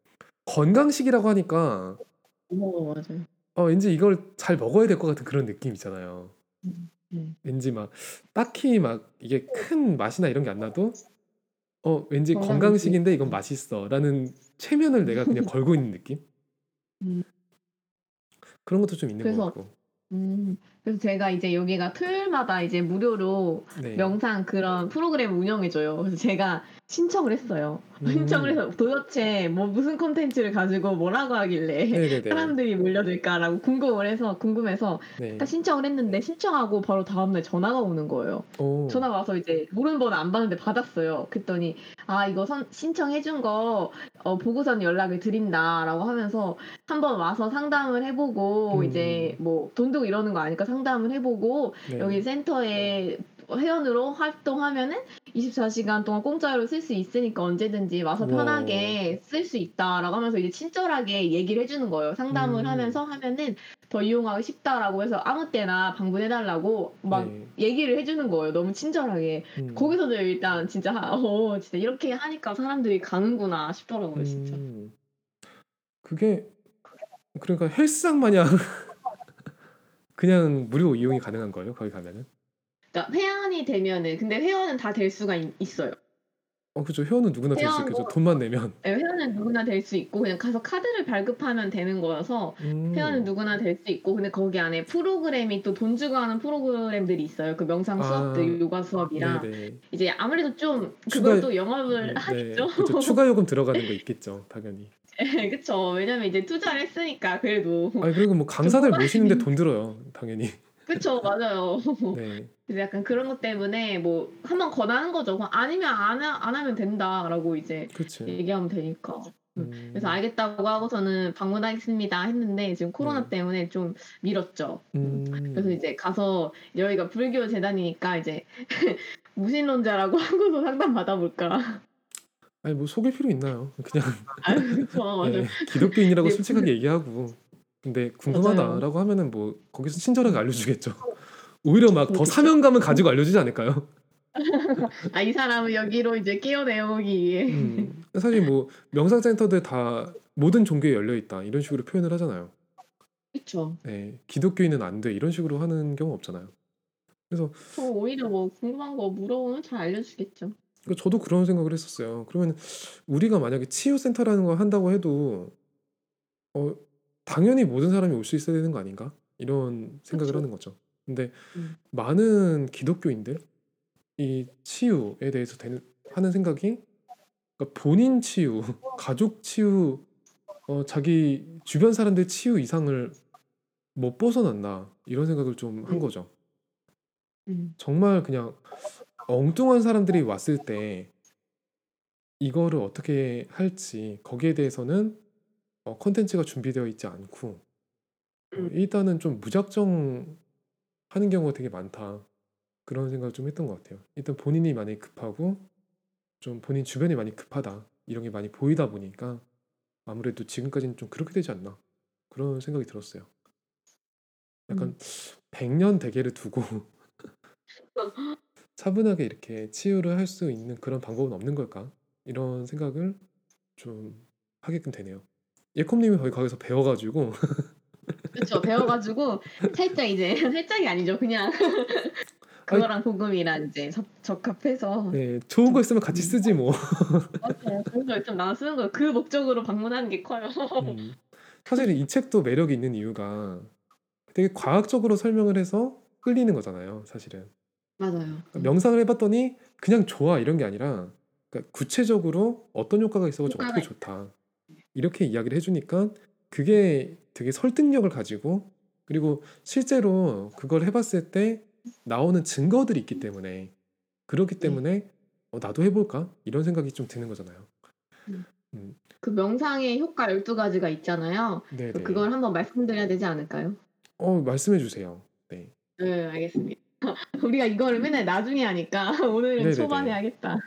건강식이라고 하니까 어, 맞아요. 어, 왠지 이걸 잘 먹어야 될 것 같은 그런 느낌 있잖아요. 음, 음. 왠지 막 딱히 막 이게 큰 맛이나 이런 게 안 나도 어 왠지 건강이지. 건강식인데 이건 맛있어라는 체면을 내가 그냥 걸고 있는 느낌? 음. 그런 것도 좀 있는 것 그래서 같고. 음, 그래서 제가 이제 여기가 토요일마다 이제 무료로 네. 명상 그런 프로그램을 운영해줘요. 그래서 제가 신청을 했어요. 음. 신청을 해서 도대체 뭐 무슨 콘텐츠를 가지고 뭐라고 하길래 네네네. 사람들이 몰려들까라고 궁금을 해서 궁금해서 네. 딱 신청을 했는데 신청하고 바로 다음날 전화가 오는 거예요. 오. 전화가 와서 이제 모르는 번호 안 받는데 받았어요. 그랬더니 아 이거 선- 신청해준 거 어, 보고선 연락을 드린다라고 하면서 한번 와서 상담을 해보고 음. 이제 뭐 돈도 이러는 거 아니까 상담을 해보고 네. 여기 센터에 회원으로 활동하면은 24시간 동안 공짜로 쓸 수 있으니까 언제든지 와서. 편하게 쓸 수 있다라고 하면서 이제 친절하게 얘기를 해주는 거예요. 상담을 음. 하면서 하면은 더 이용하기 쉽다라고 해서 아무 때나 방문해달라고 막 네. 얘기를 해주는 거예요. 너무 친절하게. 음. 거기서도 일단 진짜 어 진짜 이렇게 하니까 사람들이 가는구나 싶더라고요 진짜. 음. 그게 그러니까 헬스장 마냥 그냥 무료 이용이 가능한 거예요? 거기 가면은? 그러니까 회원이 되면은 근데 회원은 다 될 수가 있, 어요 어, 그죠. 회원은 누구나 될수 있겠죠. 회원도- 돈만 내면. 회원은 누구나 될 수 있고 그냥 가서 카드를 발급하면 되는 거여서 음. 회원은 누구나 될 수 있고 근데 거기 안에 프로그램이 또 돈 주고 하는 프로그램들이 있어요. 그 명상 아. 수업들, 요가 수업이랑 네네. 이제 아무래도 좀 추가- 그것도 영업을 네, 하겠죠. 그죠. 추가 요금 들어가는 거 있겠죠. 당연히. 그쵸. 왜냐면 이제 투자를 했으니까 그래도 아니 그리고 뭐 강사들 모시는데 돈 들어요. 당연히. 그쵸 맞아요. 네. 그래서 약간 그런 것 때문에 뭐 한번 권하는 거죠. 아니면 안, 하, 안 하면 된다라고 이제 그렇지. 얘기하면 되니까. 음. 그래서 알겠다고 하고서는 방문하겠습니다 했는데 지금 코로나 네. 때문에 좀 미뤘죠. 음. 그래서 이제 가서 여기가 불교 재단이니까 이제 무신론자라고 하고서 상담 받아볼까. 아니 뭐 속일 필요 있나요? 그냥 아 그쵸. 네, 기독교인이라고 네. 솔직하게 얘기하고 근데 궁금하다라고 하면은 뭐 거기서 친절하게 알려주겠죠. 오히려 막 더. 사명감을 가지고 알려주지 않을까요? 아 이 사람을 여기로 이제 끼워내오기 위해. 음, 사실 뭐 명상센터들 다 모든 종교에 열려 있다 이런 식으로 표현을 하잖아요. 그쵸. 네, 기독교인은 안 돼 이런 식으로 하는 경우 없잖아요. 그래서 저 오히려 뭐 궁금한 거 물어보면 잘 알려주겠죠. 그 저도 그런 생각을 했었어요. 그러면 우리가 만약에 치유 센터라는 걸 한다고 해도 어, 당연히 모든 사람이 올 수 있어야 되는 거 아닌가? 이런 생각을 그쵸. 하는 거죠. 근데 음. 많은 기독교인들 이 치유에 대해서 되는, 하는 생각이 그러니까 본인 치유, 가족 치유, 어, 자기 주변 사람들 치유 이상을 못 벗어난다 이런 생각을 좀한 음. 거죠. 음. 정말 그냥 엉뚱한 사람들이 왔을 때 이거를 어떻게 할지 거기에 대해서는 어, 콘텐츠가 준비되어 있지 않고 어, 음. 일단은 좀 무작정 하는 경우가 되게 많다 그런 생각을 좀 했던 것 같아요. 일단 본인이 많이 급하고 좀 본인 주변이 많이 급하다 이런 게 많이 보이다 보니까 아무래도 지금까지는 좀 그렇게 되지 않나 그런 생각이 들었어요. 약간 음. 100년 대계를 두고 차분하게 이렇게 치유를 할 수 있는 그런 방법은 없는 걸까? 이런 생각을 좀 하게끔 되네요. 예콤님이 거기 가서 배워가지고 그쵸. 배워가지고 살짝 이제 살짝이 아니죠. 그냥 그거랑 복음이랑 이제 접, 적합해서 네, 좋은 거 있으면 같이 쓰지 뭐. 맞아요. 그런 거 있으면 나눠 쓰는 거예요. 그 목적으로 방문하는 게 커요. 음. 사실 이 책도 매력이 있는 이유가 되게 과학적으로 설명을 해서 끌리는 거잖아요. 사실은 맞아요. 그러니까 명상을 해봤더니 그냥 좋아 이런 게 아니라 그러니까 구체적으로 어떤 효과가 있어가지고 어떻게 좋다 이렇게 이야기를 해주니까 그게 되게 설득력을 가지고 그리고 실제로 그걸 해봤을 때 나오는 증거들이 있기 때문에 그렇기 네. 때문에 어, 나도 해볼까 이런 생각이 좀 드는 거잖아요. 그 명상의 효과 12가지가 있잖아요. 네네. 그걸 한번 말씀드려야 되지 않을까요? 어 말씀해 주세요. 네. 네, 알겠습니다. 우리가 이거를 맨날 나중에 하니까 오늘은 네네네. 초반에 하겠다.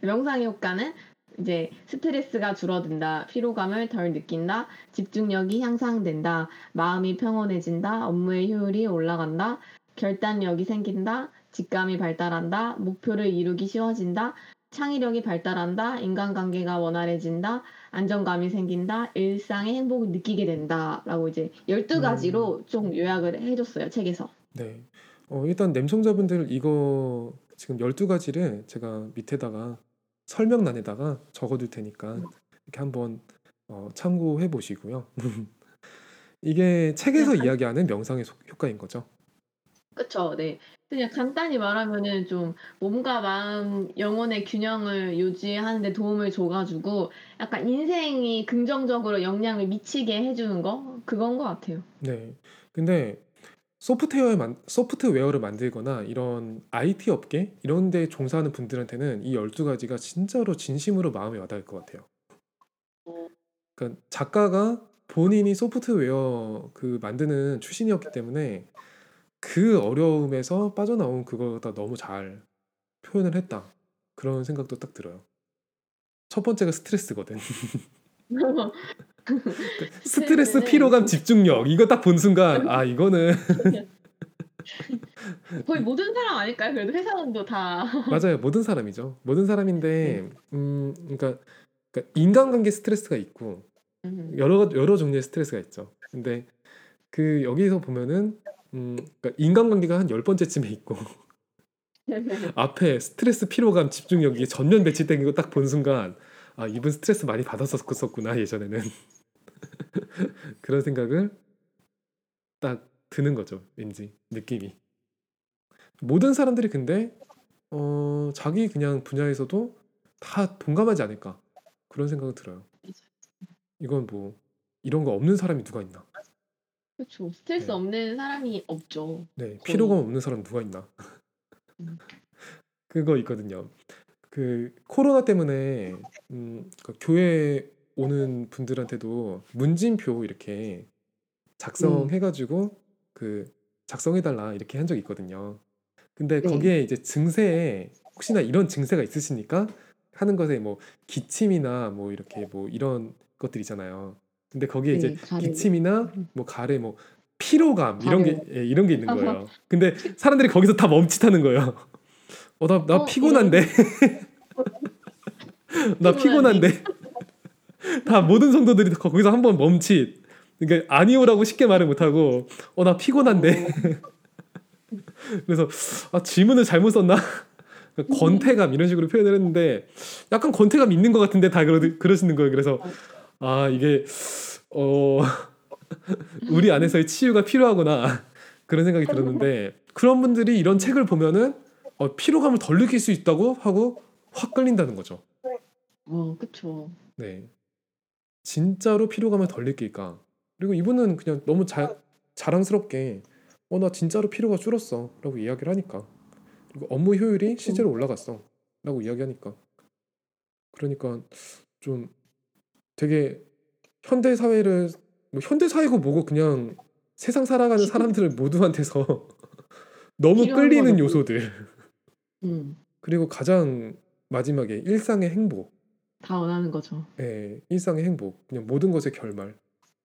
명상의 효과는 이제 스트레스가 줄어든다, 피로감을 덜 느낀다, 집중력이 향상된다, 마음이 평온해진다, 업무의 효율이 올라간다, 결단력이 생긴다, 직감이 발달한다, 목표를 이루기 쉬워진다, 창의력이 발달한다, 인간관계가 원활해진다, 안정감이 생긴다, 일상의 행복을 느끼게 된다 라고 이제 12가지로 좀 요약을 해줬어요, 책에서. 네. 어, 일단 냄청자분들 이거 지금 12가지를 제가 밑에다가 설명란에다가 적어둘 테니까 음. 이렇게 한번 어, 참고해 보시고요. 이게 책에서 네, 간- 이야기하는 명상의 소- 효과인 거죠. 그쵸, 네. 그냥 간단히 말하면은 좀 몸과 마음, 영혼의 균형을 유지하는 데 도움을 줘가지고 약간 인생이 긍정적으로 영향을 미치게 해주는 거? 그건 것 같아요. 네. 근데 소프트웨어 만, 소프트웨어를 만들거나 이런 IT 업계 이런 데 종사하는 분들한테는 이 12가지가 진짜로 진심으로 마음에 와닿을 것 같아요. 그러니까 작가가 본인이 소프트웨어 그 만드는 출신이었기 때문에 그 어려움에서 빠져나온 그거다 너무 잘 표현을 했다. 그런 생각도 딱 들어요. 첫 번째가 스트레스거든. 스트레스, 스트레스는- 피로감, 집중력 이거 딱 본 순간 아 이거는 거의 모든 사람 아닐까요? 그래도 회사원도 다. 맞아요. 모든 사람이죠. 모든 사람인데 음 그러니까, 그러니까 인간관계 스트레스가 있고 음. 여러 여러 종류의 스트레스가 있죠. 근데 그 여기서 보면은 음 그러니까 인간관계가 한 열 번째쯤에 있고 앞에 스트레스, 피로감, 집중력 이게 전면 배치된 거 딱 본 순간 아 이분 스트레스 많이 받았었구나 예전에는 그런 생각을 딱 드는 거죠. 왠지 느낌이 모든 사람들이 근데 어 자기 그냥 분야에서도 다 동감하지 않을까 그런 생각은 들어요. 이건 뭐 이런 거 없는 사람이 누가 있나? 그렇죠. 스트레스 네. 없는 사람이 없죠. 네. 피로감 없는 사람 누가 있나? 음. 그거 있거든요. 그 코로나 때문에 음, 그 교회 오는 분들한테도 문진표 이렇게 작성해가지고 그 작성해달라 이렇게 한 적이 있거든요. 근데 네. 거기에 이제 증세에 혹시나 이런 증세가 있으시니까 하는 것에 뭐 기침이나 뭐 이렇게 뭐 이런 것들 있잖아요. 근데 거기에 네, 이제 가래. 기침이나 뭐 가래 뭐 피로감 이런 게 가래. 예, 이런 게 있는 거예요. 근데 사람들이 거기서 다 멈칫하는 거예요. 어나나 어, 피곤한데 나 피곤한데 다 모든 성도들이 다 거기서 한 번 멈칫. 그러니까 아니오라고 쉽게 말을 못하고 어 나 피곤한데 그래서 아 질문을 잘못 썼나 권태감 이런 식으로 표현을 했는데 약간 권태감 있는 것 같은데 다 그러, 그러시는 거예요. 그래서 아 이게 어 우리 안에서의 치유가 필요하구나 그런 생각이 들었는데 그런 분들이 이런 책을 보면은 어, 피로감을 덜 느낄 수 있다고 하고 확 끌린다는 거죠. 어, 그쵸. 네. 진짜로 피로감을 덜 느낄까? 그리고 이분은 그냥 너무 자, 자랑스럽게 어 나 진짜로 피로가 줄었어. 라고 이야기를 하니까. 그리고 업무 효율이 실제로 올라갔어. 라고 이야기하니까. 그러니까 좀 되게 현대 사회를 뭐 현대 사회고 뭐고 그냥 세상 살아가는 사람들 모두한테서 너무 끌리는. 요소들. 음, 그리고 가장 마지막에 일상의 행복 다 원하는 거죠. 예, 일상의 행복, 그냥 모든 것의 결말.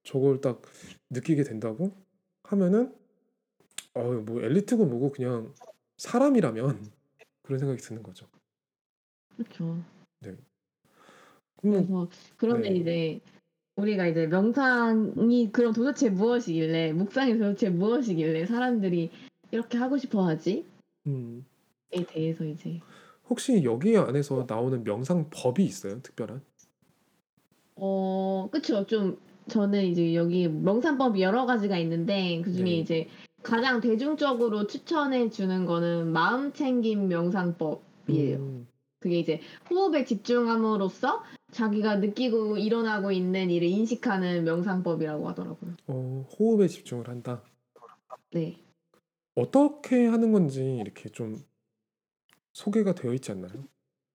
저걸 딱 느끼게 된다고 하면은 어, 뭐 엘리트고 뭐고 그냥 사람이라면 그런 생각이 드는 거죠. 그렇죠. 그럼 그래서 그런데 네. 이제 우리가 이제 명상이 그럼 도대체 무엇이길래 묵상이 도대체 무엇이길래 사람들이 이렇게 하고 싶어 하지에 음, 대해서 이제 혹시 여기 안에서 나오는 명상 법이 있어요? 특별한? 어 그쵸 좀 저는 이제 여기 명상법이 여러 가지가 있는데 그중에 네. 이제 가장 대중적으로 추천해 주는 거는 마음 챙김 명상법이에요. 음, 그게 이제 호흡에 집중함으로써 자기가 느끼고 일어나고 있는 일을 인식하는 명상법이라고 하더라고요. 어, 호흡에 집중을 한다. 네. 어떻게 하는 건지 이렇게 좀 소개가 되어 있지 않나요?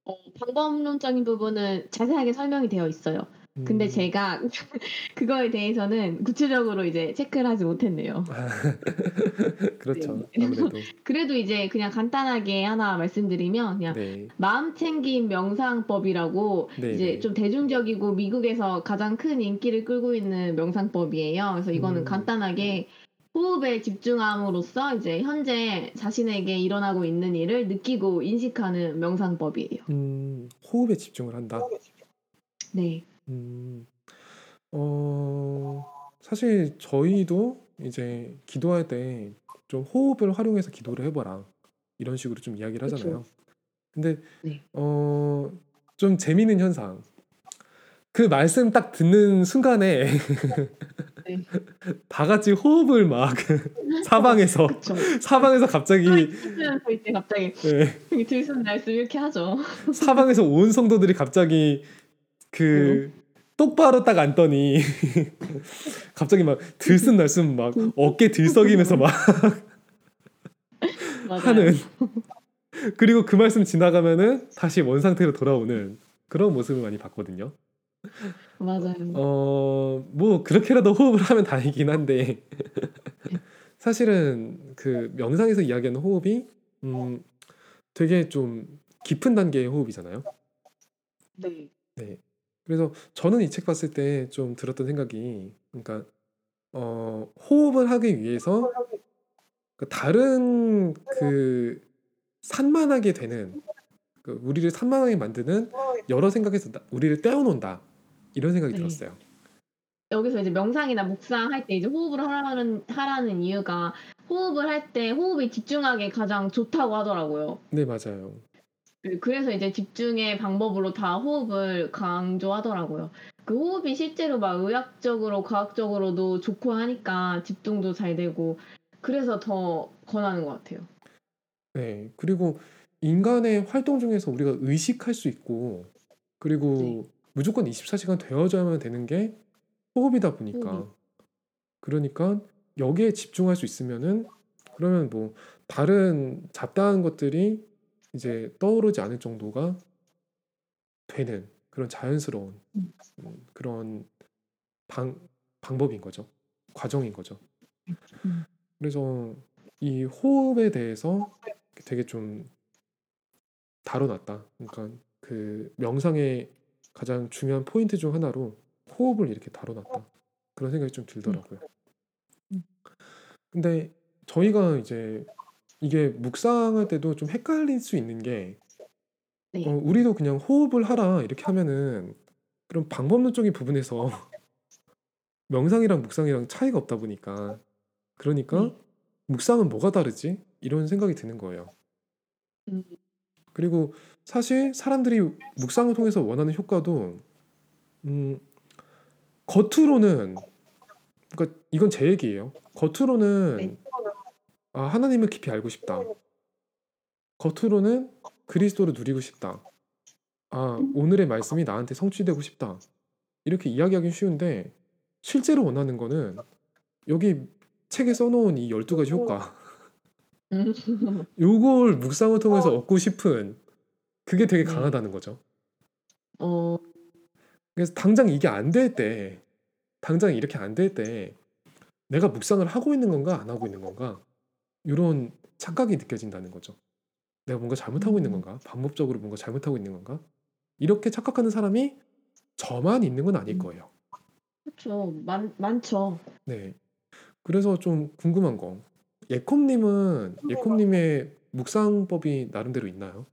어, 방법론적인 부분은 자세하게 설명이 되어 있어요. 근데 음. 제가 그거에 대해서는 구체적으로 이제 체크를 하지 못했네요. 그렇죠. 네. 아무래도. 그래도 이제 그냥 간단하게 하나 말씀드리면 그냥 네. 마음 챙김 명상법이라고 네. 이제 네. 좀 대중적이고 미국에서 가장 큰 인기를 끌고 있는 명상법이에요. 그래서 이거는 음. 간단하게 호흡에 집중함으로써 이제 현재 자신에게 일어나고 있는 일을 느끼고 인식하는 명상법이에요. 음, 호흡에 집중을 한다. 네. 음, 어, 사실 저희도 이제 기도할 때 좀 호흡을 활용해서 기도를 해봐라. 이런 식으로 좀 이야기를 하잖아요. 근데, 네. 어, 좀 재미있는 현상. 그 말씀 딱 듣는 순간에 네. 다 같이 호흡을 막 사방에서. 사방에서 갑자기 이제 갑자기 예, 들숨 날숨 이렇게 하죠. 사방에서 온 성도들이 갑자기 그 똑바로 딱 앉더니 갑자기 막 들숨 날숨 막 어깨 들썩이면서 막. 하는 그리고 그 말씀 지나가면은 다시 원 상태로 돌아오는 그런 모습을 많이 봤거든요. 맞아요. 어, 뭐 그렇게라도 호흡을 하면 다행이긴 한데 사실은 그 명상에서 이야기하는 호흡이 음, 되게 좀 깊은 단계의 호흡이잖아요. 네. 네. 그래서 저는 이 책 봤을 때 좀 들었던 생각이 그러니까 어, 호흡을 하기 위해서 그 다른 그 산만하게 되는 그 우리를 산만하게 만드는 여러 생각에서 나- 우리를 떼어놓는다 이런 생각이 네. 들었어요. 여기서 이제 명상이나 묵상 할 때 이제 호흡을 하라는 하라는 이유가 호흡을 할 때 호흡이 집중하기 가장 좋다고 하더라고요. 네 맞아요. 그- 그래서 이제 집중의 방법으로 다 호흡을 강조하더라고요. 그 호흡이 실제로 막 의학적으로 과학적으로도 좋고 하니까 집중도 잘 되고 그래서 더 권하는 것 같아요. 네 그리고 인간의 활동 중에서 우리가 의식할 수 있고 그리고 네. 무조건 24시간 되어져야만 되는 게 호흡이다 보니까. 그러니까 여기에 집중할 수 있으면은 그러면 뭐 다른 잡다한 것들이 이제 떠오르지 않을 정도가 되는 그런 자연스러운 음. 음, 그런 방 방법인 거죠. 과정인 거죠. 음. 그래서 이 호흡에 대해서 되게 좀 다뤄놨다. 그러니까 그 명상의 가장 중요한 포인트 중 하나로 호흡을 이렇게 다뤄놨다. 그런 생각이 좀 들더라고요. 음. 근데 저희가 이제 이게 묵상할 때도 좀 헷갈릴 수 있는 게 네. 어, 우리도 그냥 호흡을 하라 이렇게 하면은 그런 방법론적인 부분에서 명상이랑 묵상이랑 차이가 없다 보니까 그러니까 네. 묵상은 뭐가 다르지? 이런 생각이 드는 거예요. 음. 그리고 사실 사람들이 묵상을 통해서 원하는 효과도 음, 겉으로는 그러니까 이건 제 얘기예요. 겉으로는 네. 아, 하나님을 깊이 알고 싶다. 겉으로는 그리스도를 누리고 싶다. 아, 오늘의 말씀이 나한테 성취되고 싶다. 이렇게 이야기하기 쉬운데 실제로 원하는 거는 여기 책에 써놓은 이 12가지 효과 음. 요걸 묵상을 통해서 얻고 싶은 그게 되게 강하다는 거죠. 어, 그래서 당장 이게 안 될 때, 당장 이렇게 안 될 때, 내가 묵상을 하고 있는 건가 안 하고 있는 건가 이런 착각이 느껴진다는 거죠. 내가 뭔가 잘못하고 있는 음. 건가, 방법적으로 뭔가 잘못하고 있는 건가 이렇게 착각하는 사람이 저만 있는 건 아닐 음. 거예요. 그렇죠. 많 많죠. 네. 그래서 좀 궁금한 거, 예콤님은 예콤님의 묵상법이 나름대로 있나요?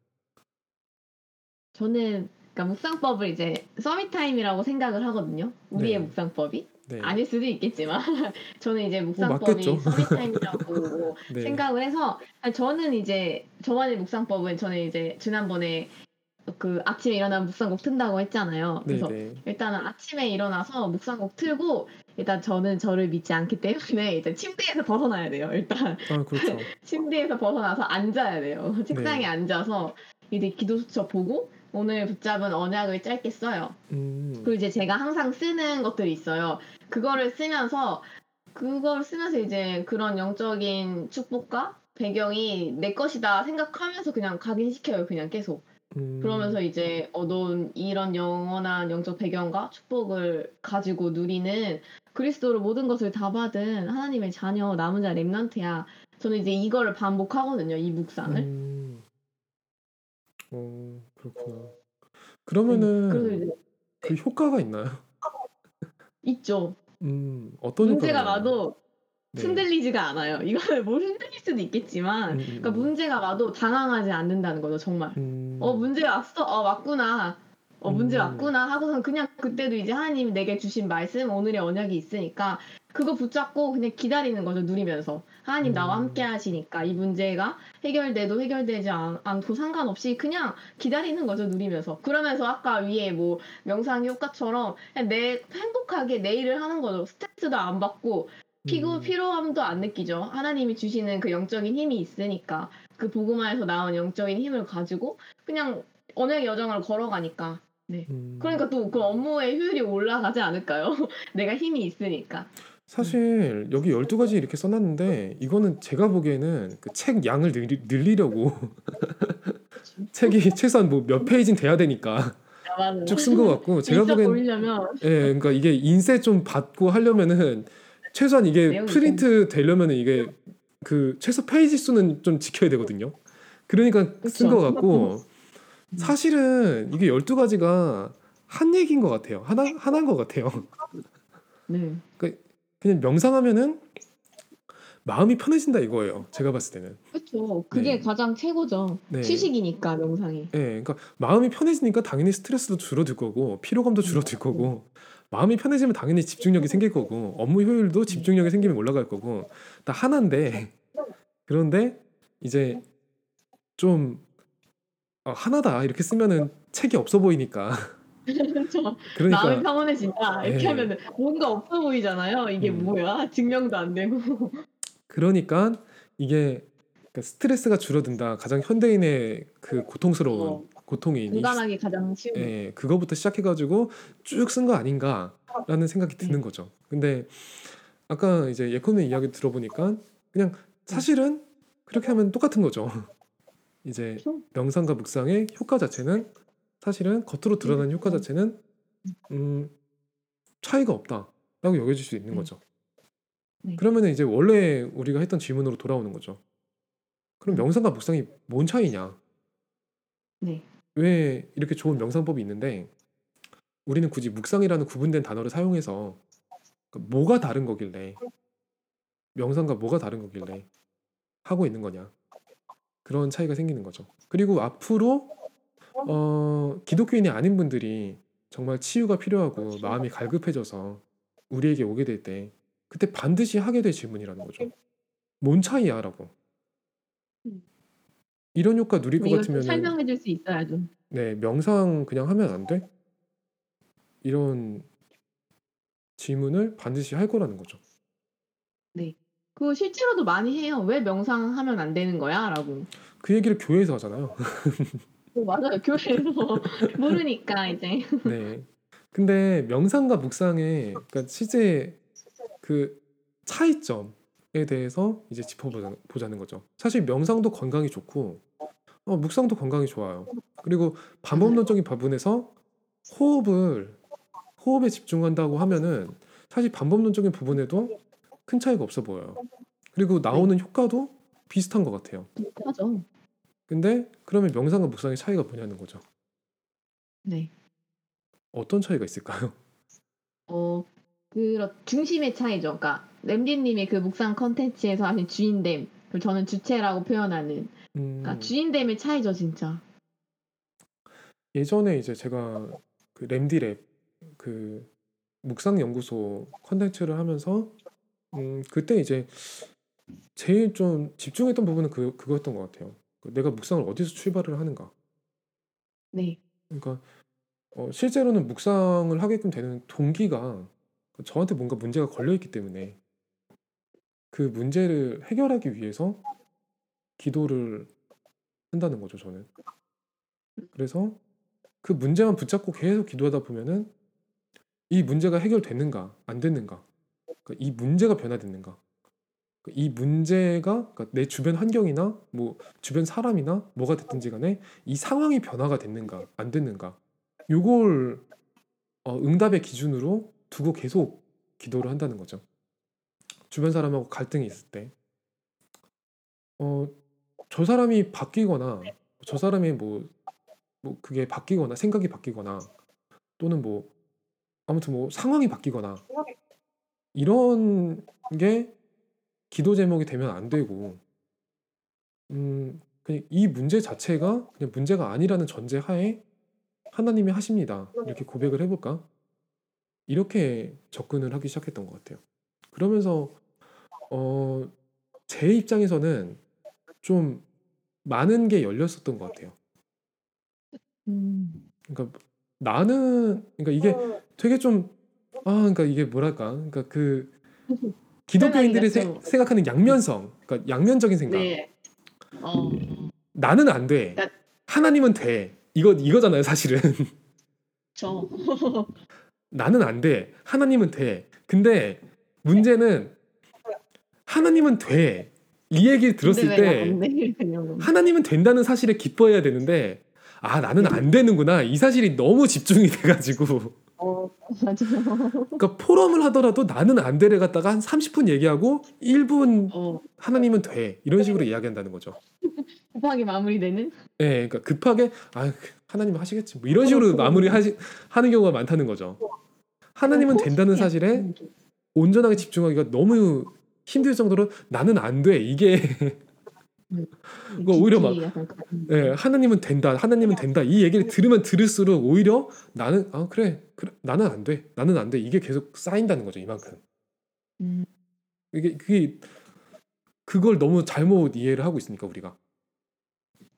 저는 그러니까 묵상법을 이제 서밋 타임이라고 생각을 하거든요. 우리의 네. 묵상법이 네. 아닐 수도 있겠지만 저는 이제 묵상법이 맞겠죠. 서밋 타임이라고 네. 생각을 해서 아니, 저는 이제 저만의 묵상법은 저는 이제 지난번에 그 아침에 일어나 묵상곡 튼다고 했잖아요. 네, 그래서 네. 일단은 아침에 일어나서 묵상곡 틀고 일단 저는 저를 믿지 않기 때문에 일단 침대에서 벗어나야 돼요. 일단 아, 그렇죠. 침대에서 벗어나서 앉아야 돼요. 책상에 네. 앉아서 이제 기도 수첩 보고 오늘 붙잡은 언약을 짧게 써요. 음. 그리고 이제 제가 항상 쓰는 것들이 있어요. 그거를 쓰면서 그걸 쓰면서 이제 그런 영적인 축복과 배경이 내 것이다 생각하면서 그냥 각인시켜요. 그냥 계속. 음. 그러면서 이제 어, 넌 이런 영원한 영적 배경과 축복을 가지고 누리는 그리스도로 모든 것을 다 받은 하나님의 자녀 남은 자 렘넌트야. 저는 이제 이거를 반복하거든요. 이 묵상을. 음. 어, 그렇구나. 네. 그러면은 이제 그 효과가 있나요? 있죠. 음, 어떤 문제가 효과가 나요? 와도 네. 흔들리지가 않아요. 이거는 뭐 흔들릴 수도 있겠지만, 음, 음, 그러니까 음. 문제가 와도 당황하지 않는다는 거죠, 정말. 음. 어, 문제 왔어? 어, 왔구나. 어, 문제 음. 왔구나 하고선 그냥 그때도 이제 하나님이 내게 주신 말씀, 오늘의 언약이 있으니까 그거 붙잡고 그냥 기다리는 거죠, 누리면서. 하나님 나와 음. 함께 하시니까 이 문제가 해결돼도 해결되지 않, 않고 상관없이 그냥 기다리는 거죠, 누리면서. 그러면서 아까 위에 뭐 명상 효과처럼 그냥 내 행복하게 내 일을 하는 거죠. 스트레스도 안 받고 피고 음. 피로함도 안 느끼죠. 하나님이 주시는 그 영적인 힘이 있으니까 그 복음화에서 나온 영적인 힘을 가지고 그냥 언약의 여정을 걸어가니까. 음. 그러니까 또 그 업무의 효율이 올라가지 않을까요? 내가 힘이 있으니까. 사실 여기 12가지 이렇게 써놨는데 이거는 제가 보기에는 그 책 양을 늘리, 늘리려고 책이 최소한 뭐 몇 페이지는 돼야 되니까 아, 맞아요. 쭉쓴 것 같고 제가 보기엔 예, 그러니까 이게 인쇄 좀 받고 하려면은 최소한 이게 프린트 되려면은 이게 그 최소 페이지 수는 좀 지켜야 되거든요. 그러니까 쓴것 그쵸. 같고 사실은 이게 12가지가 한 얘기인 것 같아요. 하나 하나인 것 같아요. 네. 그냥 명상하면은 마음이 편해진다 이거예요. 제가 봤을 때는. 그렇죠. 그게 네. 가장 최고죠. 네. 휴식이니까 명상이. 예, 그러니까 마음이 편해지니까 당연히 스트레스도 줄어들 거고 피로감도 줄어들 거고 마음이 편해지면 당연히 집중력이 생길 거고 업무 효율도 집중력이 생기면 올라갈 거고 다 하나인데 그런데 이제 좀 어, 하나다 이렇게 쓰면은 책이 없어 보이니까 그렇죠. 마음이 그러니까 평온해진다. 이렇게 네. 하면은 뭔가 없어 보이잖아요. 이게 음. 뭐야? 증명도 안 되고. 그러니까 이게 그러니까 스트레스가 줄어든다 가장 현대인의 그 고통스러운 어. 고통인 이 공감하기 가장 쉬운. 예, 그거부터 시작해가지고 쭉 쓴 거 아닌가라는 생각이 드는 거죠. 근데 아까 이제 예컨의 이야기 들어보니까 그냥 사실은 그렇게 하면 똑같은 거죠. 이제? 명상과 묵상의 효과 자체는 사실은 겉으로 드러나는 효과 자체는 음, 차이가 없다라고 여겨질 수 있는 네. 거죠. 네. 그러면 이제 원래 우리가 했던 질문으로 돌아오는 거죠. 그럼 명상과 묵상이 뭔 차이냐? 네. 왜 이렇게 좋은 명상법이 있는데 우리는 굳이 묵상이라는 구분된 단어를 사용해서 그러니까 뭐가 다른 거길래 명상과 뭐가 다른 거길래 하고 있는 거냐 그런 차이가 생기는 거죠. 그리고 앞으로 어, 기독교인이 아닌 분들이 정말 치유가 필요하고 마음이 갈급해져서 우리에게 오게 될 때 그때 반드시 하게 될 질문이라는 거죠. 뭔 차이야라고. 음. 이런 효과 누릴 것좀 같으면 설명해 줄 수 있어야죠. 네, 명상 그냥 하면 안 돼? 이런 질문을 반드시 할 거라는 거죠. 그거 실제로도 많이 해요. 왜 명상하면 안 되는 거야? 라고. 그 얘기를 교회에서 하잖아요. 어, 맞아요. 교회에서 모르니까 이제. 네. 근데 명상과 묵상의 그러니까 실제 그 차이점에 대해서 이제 짚어보자는 거죠. 사실 명상도 건강이 좋고 어, 묵상도 건강이 좋아요. 그리고 반법론적인 부분에서 호흡을 호흡에 집중한다고 하면은 사실 반법론적인 부분에도 큰 차이가 없어 보여요. 그리고 나오는 효과도 비슷한 것 같아요. 하죠. 근데 그러면 명상과 묵상의 차이가 뭐냐는 거죠. 네. 어떤 차이가 있을까요? 어, 그런 중심의 차이죠. 그러니까 램디님이 그 묵상 컨텐츠에서 하신 주인됨, 저는 주체라고 표현하는 음, 그러니까 주인됨의 차이죠, 진짜. 예전에 이제 제가 그 램디랩 그 묵상 연구소 컨텐츠를 하면서 음, 그때 이제 제일 좀 집중했던 부분은 그 그거였던 것 같아요. 그 내가 묵상을 어디서 출발을 하는가. 네. 그러니까 어, 실제로는 묵상을 하게끔 되는 동기가 저한테 뭔가 문제가 걸려 있기 때문에 그 문제를 해결하기 위해서 기도를 한다는 거죠, 저는. 그래서 그 문제만 붙잡고 계속 기도하다 보면은 이 문제가 해결됐는가 안 됐는가 그러니까 이 문제가 변화됐는가 그러니까 이 문제가 그러니까 내 주변 환경이나 뭐 주변 사람이나 뭐가 됐든지 간에 이 상황이 변화가 됐는가 안 됐는가 요걸 어, 응답의 기준으로 두고 계속 기도를 한다는 거죠. 주변 사람하고 갈등이 있을 때, 어, 저 사람이 바뀌거나 저 사람의 뭐, 뭐 그게 바뀌거나 생각이 바뀌거나 또는 뭐 아무튼 뭐 상황이 바뀌거나 이런 게 기도 제목이 되면 안 되고, 음, 그냥 이 문제 자체가 그냥 문제가 아니라는 전제 하에 하나님이 하십니다. 이렇게 고백을 해볼까? 이렇게 접근을 하기 시작했던 것 같아요. 그러면서 어, 제 입장에서는 좀 많은 게 열렸었던 것 같아요. 음. 그러니까 나는 그러니까 이게 되게 좀 아, 그러니까 이게 뭐랄까? 그러니까 그 기독교인들이 세- 생각하는 양면성, 그러니까 양면적인 생각. 네. 어. 나는 안 돼. 그러니까- 하나님은 돼. 이거 이거잖아요, 사실은. 저. 나는 안 돼. 하나님은 돼. 근데 문제는 하나님은 돼. 이 얘기 들었을 근데 왜때 거. 하나님은 된다는 사실에 기뻐해야 되는데 아 나는 안 되는구나 이 사실이 너무 집중이 돼가지고 어, 맞아. 그러니까 포럼을 하더라도 나는 안 돼를 갖다가 한 30분 얘기하고 1분 어, 하나님은 돼 이런 식으로 이야기한다는 거죠. 급하게 마무리되는? 예, 그러니까 급하게 아 하나님 하시겠지 뭐 이런 식으로 마무리 하시 하는 경우가 많다는 거죠. 하나님은 된다는 사실에 온전하게 집중하기가 너무 힘들 정도로 나는 안 돼. 이게 그거 오히려 막- 예, 하나님은 된다. 하나님은 된다. 이 얘기를 들으면 들을수록 오히려 나는 아 그래. 그래. 나는 안 돼. 나는 안 돼. 이게 계속 쌓인다는 거죠. 이만큼. 음, 이게 그게 그걸 너무 잘못 이해를 하고 있으니까 우리가.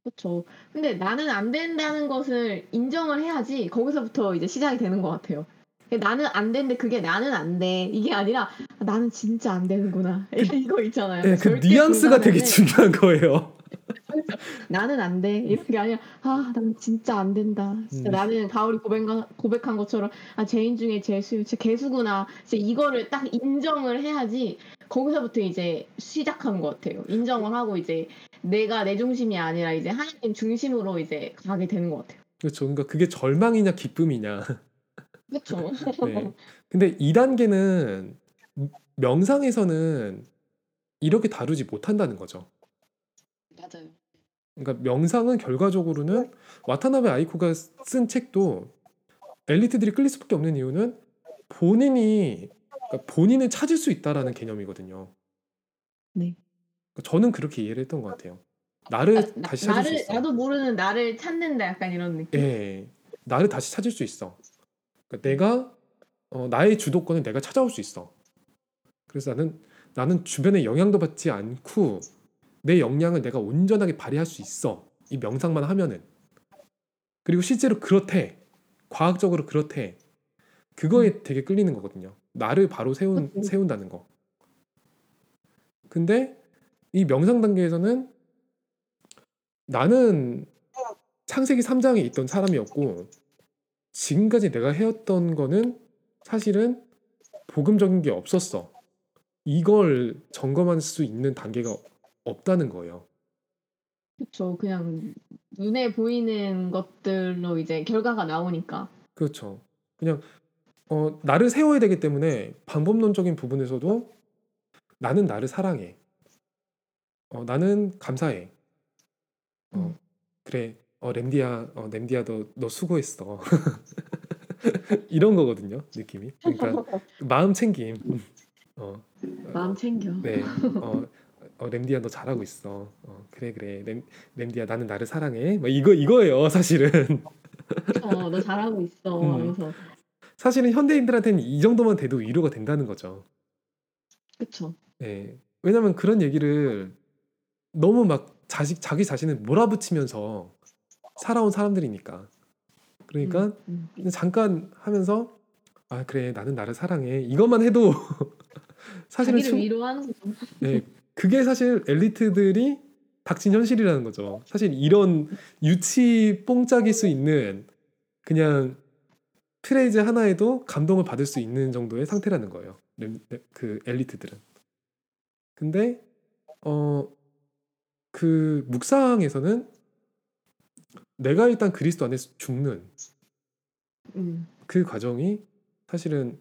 그렇죠. 근데 나는 안 된다는 것을 인정을 해야지 거기서부터 이제 시작이 되는 것 같아요. 나는 안 되는데 그게 나는 안 돼. 이게 아니라 아, 나는 진짜 안 되는구나. 이거 있잖아요. 예, 그 뉘앙스가 되게. 중요한 거예요. 나는 안 돼. 이런 게 아니라 아, 난 진짜 안 된다. 진짜 음. 나는 바울이 고백한, 고백한 것처럼 아, 죄인 중에 죄수, 진짜 개수구나. 진짜 이거를 딱 인정을 해야지 거기서부터 이제 시작한 것 같아요. 인정을 하고 이제 내가 내 중심이 아니라 이제 하나님 중심으로 이제 가게 되는 것 같아요. 그렇죠. 그러니까 그게 절망이냐 기쁨이냐. 그렇죠. 네. 근데 2단계는 명상에서는 이렇게 다루지 못한다는 거죠. 맞아요. 그러니까 명상은 결과적으로는 와타나베 아이코가 쓴 책도 엘리트들이 끌릴 수밖에 없는 이유는 본인이 그러니까 본인을 찾을 수 있다라는 개념이거든요. 네. 그러니까 저는 그렇게 이해를 했던 것 같아요. 나를 아, 나, 다시 찾을 수 나를 있어. 나도 모르는 나를 찾는다 약간 이런 느낌. 예, 나를 다시 찾을 수 있어. 그러니까 내가 어, 나의 주도권을 내가 찾아올 수 있어. 그래서 나는 나는 주변에 영향도 받지 않고 내 역량을 내가 온전하게 발휘할 수 있어. 이 명상만 하면은. 그리고 실제로 그렇대. 과학적으로 그렇대. 그거에 되게 끌리는 거거든요. 나를 바로 세운 음. 세운다는 거. 근데 이 명상 단계에서는 나는 창세기 3장에 있던 사람이었고 지금까지 내가 해왔던 거는 사실은 복음적인 게 없었어. 이걸 점검할 수 있는 단계가 없다는 거예요. 그렇죠. 그냥 눈에 보이는 것들로 이제 결과가 나오니까. 그렇죠. 그냥 어, 나를 세워야 되기 때문에 방법론적인 부분에서도 나는 나를 사랑해. 어, 나는 감사해. 어, 음. 그래. 어, 램디야, 어, 램디야, 너, 너 수고했어. 이런 거거든요, 느낌이. 그러니까 마음 챙김. 어, 마음 챙겨. 네. 어, 어, 램디야, 너 잘하고 있어. 어, 그래, 그래. 램, 램디야, 나는 나를 사랑해. 막 이거 이거예요, 사실은. 어, 너 잘하고 있어. 음. 하면서. 사실은 현대인들한테는 이 정도만 돼도 위로가 된다는 거죠. 그쵸. 네. 왜냐면 그런 얘기를 너무 막 자식 자기 자신을 몰아붙이면서 살아온 사람들이니까. 그러니까 음, 음. 잠깐 하면서 아 그래 나는 나를 사랑해 이것만 해도 사실은 자기를 충- 위로하는 거죠. 네, 그게 사실 엘리트들이 닥친 현실이라는 거죠. 사실 이런 유치 뽕짝일 수 있는 그냥 phrase 하나에도 감동을 받을 수 있는 정도의 상태라는 거예요. Rem- Rem- 그 엘리트들은. 근데 어 그 묵상에서는 내가 일단 그리스도 안에서 죽는 음. 그 과정이 사실은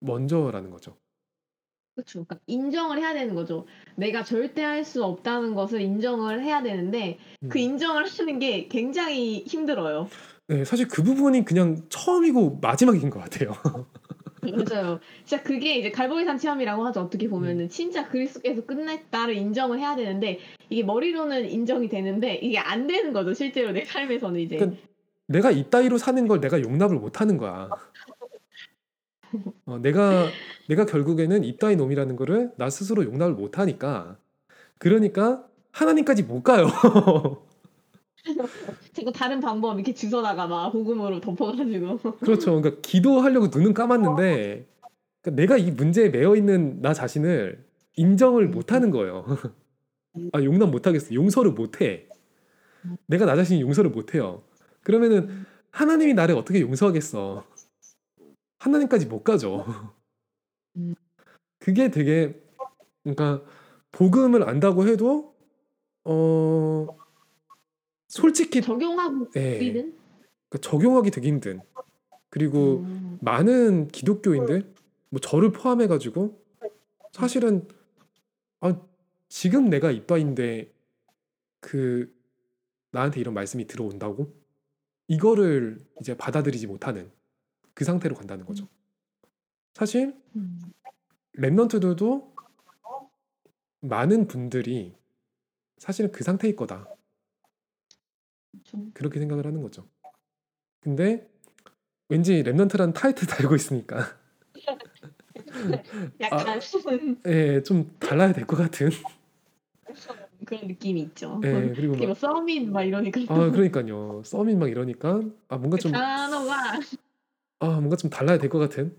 먼저라는 거죠. 그쵸. 그러니까 인정을 해야 되는 거죠. 내가 절대 할 수 없다는 것을 인정을 해야 되는데 그 음. 인정을 하는 게 굉장히 힘들어요. 네, 사실 그 부분이 그냥 처음이고 마지막인 것 같아요. 맞아요. 진짜 그게 이제 갈보리산 체험이라고 하죠. 어떻게 음. 보면은 진짜 그리스도께서 끝냈다를 인정을 해야 되는데 이게 머리로는 인정이 되는데 이게 안 되는 거죠. 실제로 내 삶에서는 이제. 그러니까 내가 이따위로 사는 걸 내가 용납을 못 하는 거야. 어, 내가 내가 결국에는 이따위 놈이라는 거를 나 스스로 용납을 못 하니까 그러니까 하나님까지 못 가요. 자꾸 다른 방법 이렇게 주워다가 막 복음으로 덮어가지고. 그렇죠. 그러니까 기도하려고 눈은 감았는데 그러니까 내가 이 문제에 매여 있는 나 자신을 인정을 못 하는 거예요. 아, 용납 못 하겠어. 용서를 못 해. 내가 나 자신이 용서를 못 해요. 그러면은 하나님이 나를 어떻게 용서하겠어? 하나님까지 못 가죠. 음. 그게 되게 그러니까 복음을 안다고 해도 어 솔직히 적용하고 예, 우리는? 그러니까 적용하기 되게 힘든. 그리고 음, 많은 기독교인들 뭐 저를 포함해 가지고 사실은 아 지금 내가 이빠인데 그 나한테 이런 말씀이 들어온다고? 이거를 이제 받아들이지 못하는 그 상태로 간다는 거죠. 사실 음, 랩넌트들도 많은 분들이 사실은 그 상태일 거다. 좀 그렇게 생각을 하는 거죠. 근데 왠지 Remnant라는 타이틀 달고 있으니까. 약간. 예, 좀 달라야 될 것 같은. 그런 느낌이 있죠. 예, 그리고 뭐막 summit 막 이러니까. 아, 그러니까요. summit 막 이러니까 아 뭔가 좀 단어가. 아, 뭔가 좀 달라야 될 것 같은.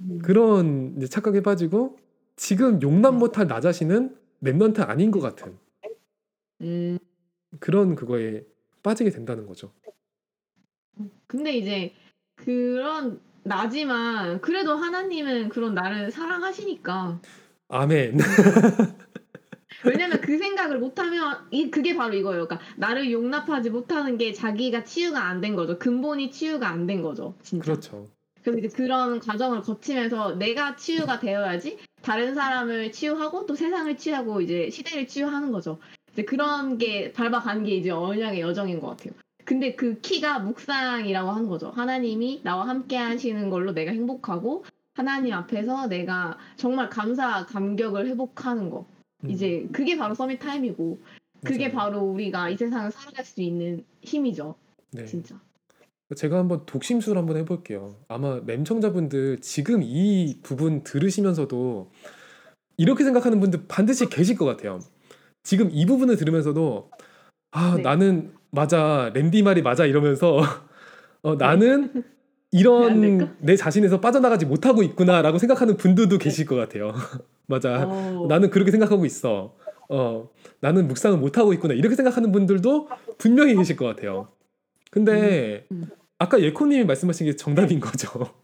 음, 그런 이제 착각에 빠지고 지금 용납 못할 나 자신은 Remnant 아닌 것 같은. 음, 그런 그거에 빠지게 된다는 거죠. 근데 이제 그런 나지만 그래도 하나님은 그런 나를 사랑하시니까 아멘. 왜냐면 그 생각을 못하면 이 그게 바로 이거예요. 그러니까 나를 용납하지 못하는 게 자기가 치유가 안 된 거죠. 근본이 치유가 안 된 거죠. 진짜. 그렇죠. 그래서 이제 그런 과정을 거치면서 내가 치유가 되어야지 다른 사람을 치유하고 또 세상을 치유하고 이제 시대를 치유하는 거죠. 이제 그런 게 밟아가는 게 이제 언약의 여정인 것 같아요. 근데 그 키가 묵상이라고 하는 거죠. 하나님이 나와 함께 하시는 걸로 내가 행복하고 하나님 앞에서 내가 정말 감사, 감격을 회복하는 거. 음, 이제 그게 바로 서밋 타임이고 그게 맞아요. 바로 우리가 이 세상을 살아갈 수 있는 힘이죠. 네. 진짜. 제가 한번 독심술 한번 해볼게요. 아마 램청자분들 지금 이 부분 들으시면서도 이렇게 생각하는 분들 반드시 계실 것 같아요. 지금 이 부분을 들으면서도 아 네. 나는 맞아 랜디 말이 맞아 이러면서 어, 나는 안 이런? 내 자신에서 빠져나가지 못하고 있구나라고 생각하는 분들도 계실 것 같아요. 맞아 어, 나는 그렇게 생각하고 있어. 어 나는 묵상을 못하고 있구나 이렇게 생각하는 분들도 분명히 계실 것 같아요. 근데 음, 음. 아까 예코님이 말씀하신 게 정답인 거죠.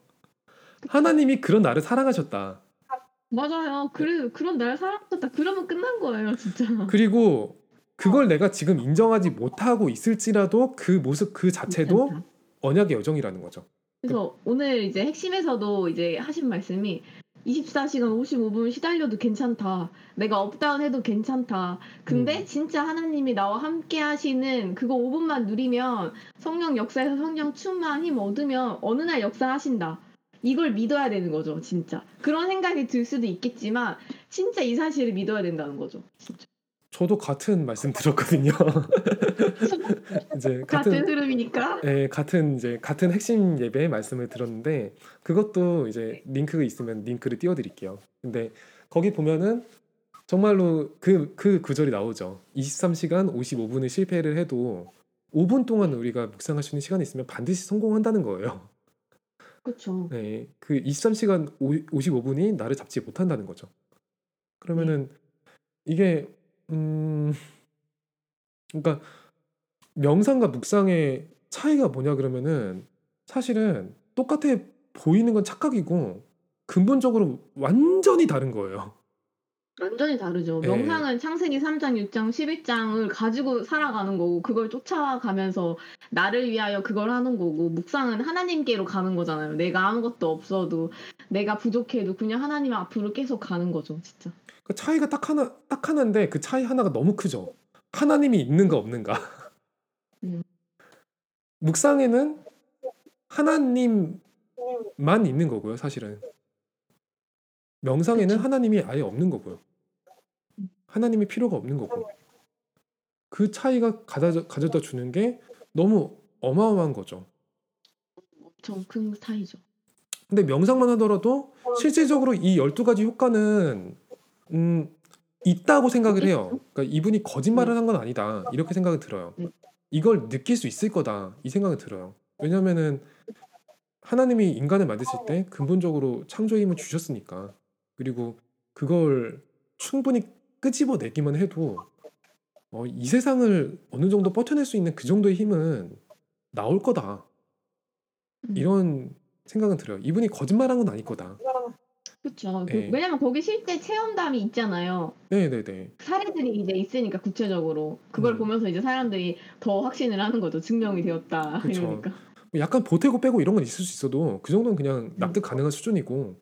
하나님이 그런 나를 사랑하셨다. 맞아요. 그래 그런 날 사랑했다. 그러면 끝난 거예요, 진짜. 그리고 그걸 내가 지금 인정하지 못하고 있을지라도 그 모습 그 자체도 괜찮다. 언약의 여정이라는 거죠. 그래서 오늘 이제 핵심에서도 이제 하신 말씀이 24시간 55분 시달려도 괜찮다. 내가 up down 해도 괜찮다. 근데 음. 진짜 하나님이 나와 함께 하시는 그거 5분만 누리면 성령 역사에서 성령 충만 힘 얻으면 어느 날 역사하신다. 이걸 믿어야 되는 거죠, 진짜. 그런 생각이 들 수도 있겠지만 진짜 이 사실을 믿어야 된다는 거죠. 진짜. 저도 같은 말씀 들었거든요. 이제 같은 같은 흐름이니까. 예, 같은 이제 같은 핵심 예배의 말씀을 들었는데 그것도 이제 링크가 있으면 링크를 띄워드릴게요. 근데 거기 보면은 정말로 그그 구절이 나오죠. 23시간 55분을 실패를 해도 5분 동안 우리가 묵상할 수 있는 시간이 있으면 반드시 성공한다는 거예요. 그렇죠. 네, 그 23시간 55분이 나를 잡지 못한다는 거죠. 그러면은 이게 음 그러니까 명상과 묵상의 차이가 뭐냐 그러면은 사실은 똑같아 보이는 건 착각이고 근본적으로 완전히 다른 거예요. 완전히 다르죠. 예. 명상은 창세기 3장, 6장, 11장을 가지고 살아가는 거고 그걸 쫓아가면서 나를 위하여 그걸 하는 거고 묵상은 하나님께로 가는 거잖아요. 내가 아무것도 없어도 내가 부족해도 그냥 하나님 앞으로 계속 가는 거죠, 진짜. 그 차이가 딱 하나 딱 하나인데 그 차이 하나가 너무 크죠. 하나님이 있는가 없는가. 음. 묵상에는 하나님만 있는 거고요, 사실은. 명상에는 그쵸. 하나님이 아예 없는 거고요. 음. 하나님이 필요가 없는 거고. 그 차이가 가져, 가져다 주는 게 너무 어마어마한 거죠. 엄청 큰 차이죠. 근데 명상만 하더라도 실질적으로 이 12가지 효과는 음, 있다고 생각을 해요. 그러니까 이분이 거짓말을 한 건 아니다. 이렇게 생각이 들어요. 네. 이걸 느낄 수 있을 거다. 이 생각이 들어요. 왜냐면은 하나님이 인간을 만드실 때 근본적으로 창조의 힘을 주셨으니까. 그리고 그걸 충분히 끄집어내기만 해도 어, 이 세상을 어느 정도 버텨낼 수 있는 그 정도의 힘은 나올 거다. 음. 이런 생각은 들어요. 이분이 거짓말한 건 아닐 거다. 그렇죠. 예. 왜냐면 거기 실제 체험담이 있잖아요. 네네네. 사례들이 이제 있으니까 구체적으로 그걸 음. 보면서 이제 사람들이 더 확신을 하는 거죠. 증명이 되었다. 그쵸. 이러니까. 약간 보태고 빼고 이런 건 있을 수 있어도 그 정도는 그냥 음. 납득 가능한 수준이고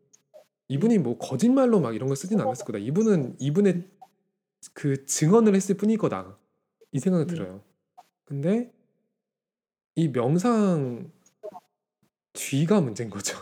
이분이 뭐 거짓말로 막 이런 걸 쓰진 않았을 거다. 이분은 이분의 그 증언을 했을 뿐일 거다. 이 생각이 네. 들어요. 근데 이 명상 뒤가 문제인 거죠.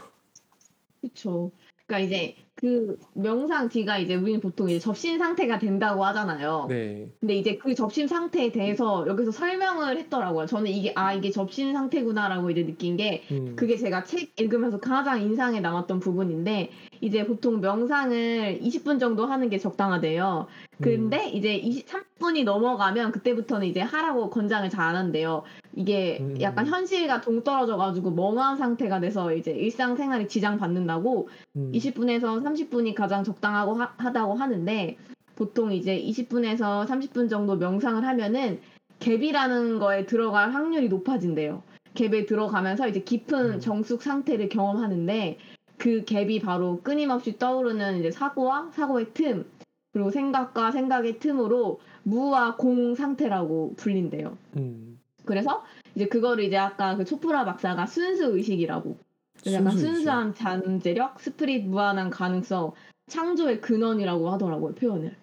그렇죠. 그러니까 이제 그 명상 뒤가 이제 우리는 보통 이제 접신 상태가 된다고 하잖아요. 네. 근데 이제 그 접신 상태에 대해서 여기서 설명을 했더라고요. 저는 이게 아 이게 접신 상태구나라고 이제 느낀 게 음, 그게 제가 책 읽으면서 가장 인상에 남았던 부분인데 이제 보통 명상을 20분 정도 하는 게 적당하대요. 근데 이제 23분이 넘어가면 그때부터는 이제 하라고 권장을 잘 안 한대요. 이게 음. 약간 현실과 동떨어져가지고 멍한 상태가 돼서 이제 일상생활에 지장 받는다고 음, 20분에서 30분이 가장 적당하고 하, 하다고 하는데 보통 이제 20분에서 30분 정도 명상을 하면은 갭이라는 거에 들어갈 확률이 높아진대요. 갭에 들어가면서 이제 깊은 음. 정숙 상태를 경험하는데 그 갭이 바로 끊임없이 떠오르는 이제 사고와 사고의 틈 그리고 생각과 생각의 틈으로 무와 공 상태라고 불린대요. 음, 그래서 이제 그거를 이제 아까 그 초프라 박사가 순수 의식이라고 약간 순수. 순수한 잠재력, spirit 무한한 가능성, 창조의 근원이라고 하더라고요 표현을.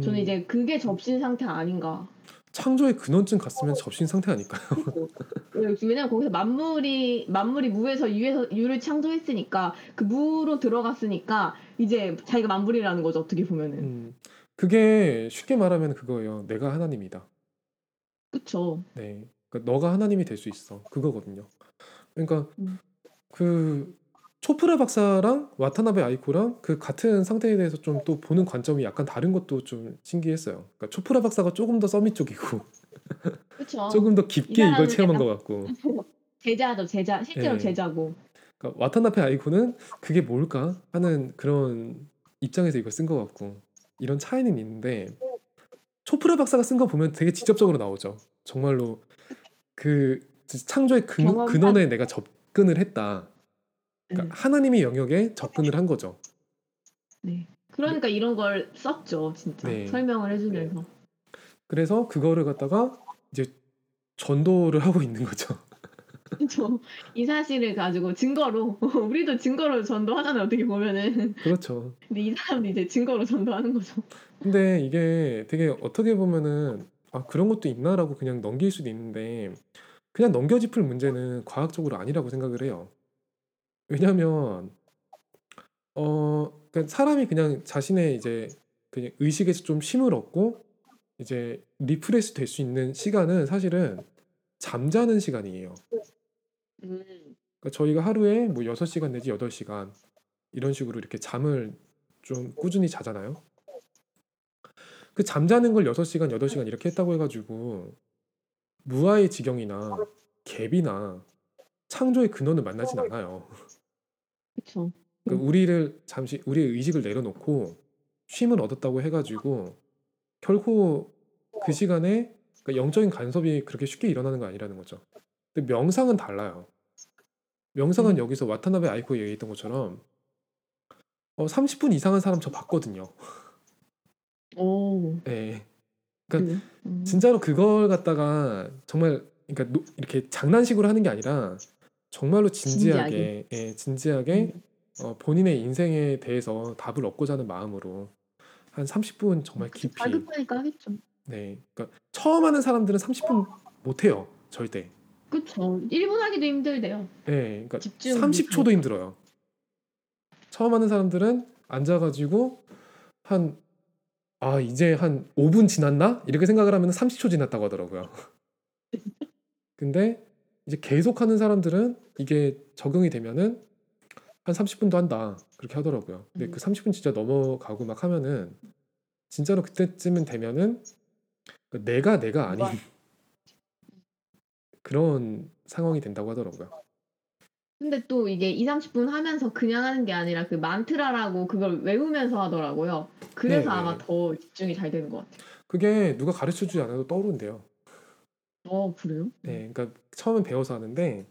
저는 음, 이제 그게 접신 상태 아닌가. 창조의 근원쯤 갔으면 접신 상태 아닐까요? 왜냐면 거기서 만물이 만물이 무에서 유에서 유를 창조했으니까 그 무로 들어갔으니까 이제 자기가 만물이라는 거죠 어떻게 보면은. 음, 그게 쉽게 말하면 그거예요. 내가 하나님이다. 그쵸. 네. 그러니까 너가 하나님이 될 수 있어. 그거거든요. 그러니까 음. 그 초프라 박사랑 와타나베 아이코랑 그 같은 상태에 대해서 좀 또 보는 관점이 약간 다른 것도 좀 신기했어요. 그러니까 초프라 박사가 조금 더 서밋 쪽이고. 조금 더이 깊게 이걸 체험한 것 같고 제자죠 제자 실제로 예. 제자고. 그러니까 와타나베 아이코는 그게 뭘까 하는 그런 입장에서 이걸 쓴 것 같고 이런 차이는 있는데 초프라 박사가 쓴 거 보면 되게 직접적으로 나오죠. 정말로 그 창조의 근, 근원에 내가 접근을 했다. 그러니까 음, 하나님의 영역에 접근을 한 거죠. 네. 그러니까 이런 걸 썼죠 진짜 네. 설명을 해주면서. 그래서 그거를 갖다가 이제 전도를 하고 있는 거죠. 그쵸. 이 사실을 가지고 증거로 우리도 증거로 전도하잖아요 어떻게 보면은 그렇죠. 근데 이 사람도 이제 증거로 전도하는 거죠 근데 이게 되게 어떻게 보면은 아 그런 것도 있나라고 그냥 넘길 수도 있는데 그냥 넘겨짚을 문제는 과학적으로 아니라고 생각을 해요. 왜냐하면 어 그러니까 사람이 그냥 자신의 이제 그냥 의식에서 좀 쉼을 얻고 이제 refresh 될 수 있는 시간은 사실은 잠자는 시간이에요. 음. 그러니까 저희가 하루에 뭐 6시간 내지 8시간 이런 식으로 이렇게 잠을 좀 꾸준히 자잖아요. 그 잠자는 걸 6시간, 8시간 이렇게 했다고 해가지고 무아의 지경이나 갭이나 창조의 근원을 만나진 않아요. 그쵸 그러니까 우리를 잠시 우리의 의식을 내려놓고 쉼을 얻었다고 해가지고 결코 그 시간에 그러니까 영적인 간섭이 그렇게 쉽게 일어나는 거 아니라는 거죠. 근데 명상은 달라요. 명상은 음. 여기서 와타나베 아이코가 얘기했던 것처럼 어 30분 이상 한 사람 저 봤거든요. 오. 예. 그러니까? 음. 진짜로 그걸 갖다가 정말 그러니까 노 이렇게 장난식으로 하는 게 아니라 정말로 진지하게 예 진지하게 음. 어 본인의 인생에 대해서 답을 얻고자 하는 마음으로 한 30분 정말. 깊이 다급하니까 하겠죠. 네. 그러니까 처음 하는 사람들은 30분 못 해요. 절대. 그쵸. 1분 하기도 힘들대요. 예. 그러니까 집중 30초도 못하니까. 힘들어요. 처음 하는 사람들은 앉아 가지고 한' 아 이제 한 5분 지났나?' 이렇게 생각을 하면은 30초 지났다고 하더라고요. 근데 이제 계속 하는 사람들은 이게 적응이 되면은 한 30분도 한다. 그렇게 하더라고요. 근데 음. 그 30분 진짜 넘어가고 막 하면은 진짜로 그때쯤은 되면은 그 내가 내가 아닌 그런 상황이 된다고 하더라고요. 근데 또 이게 2-30분 하면서 그냥 하는 게 아니라 그 만트라라고 그걸 외우면서 하더라고요. 그래서 네네. 아마 더 집중이 잘 되는 것 같아요. 그게 누가 가르쳐 주지 않아도 떠오른대요. 어 그래요? 네. 그러니까 처음엔 배워서 하는데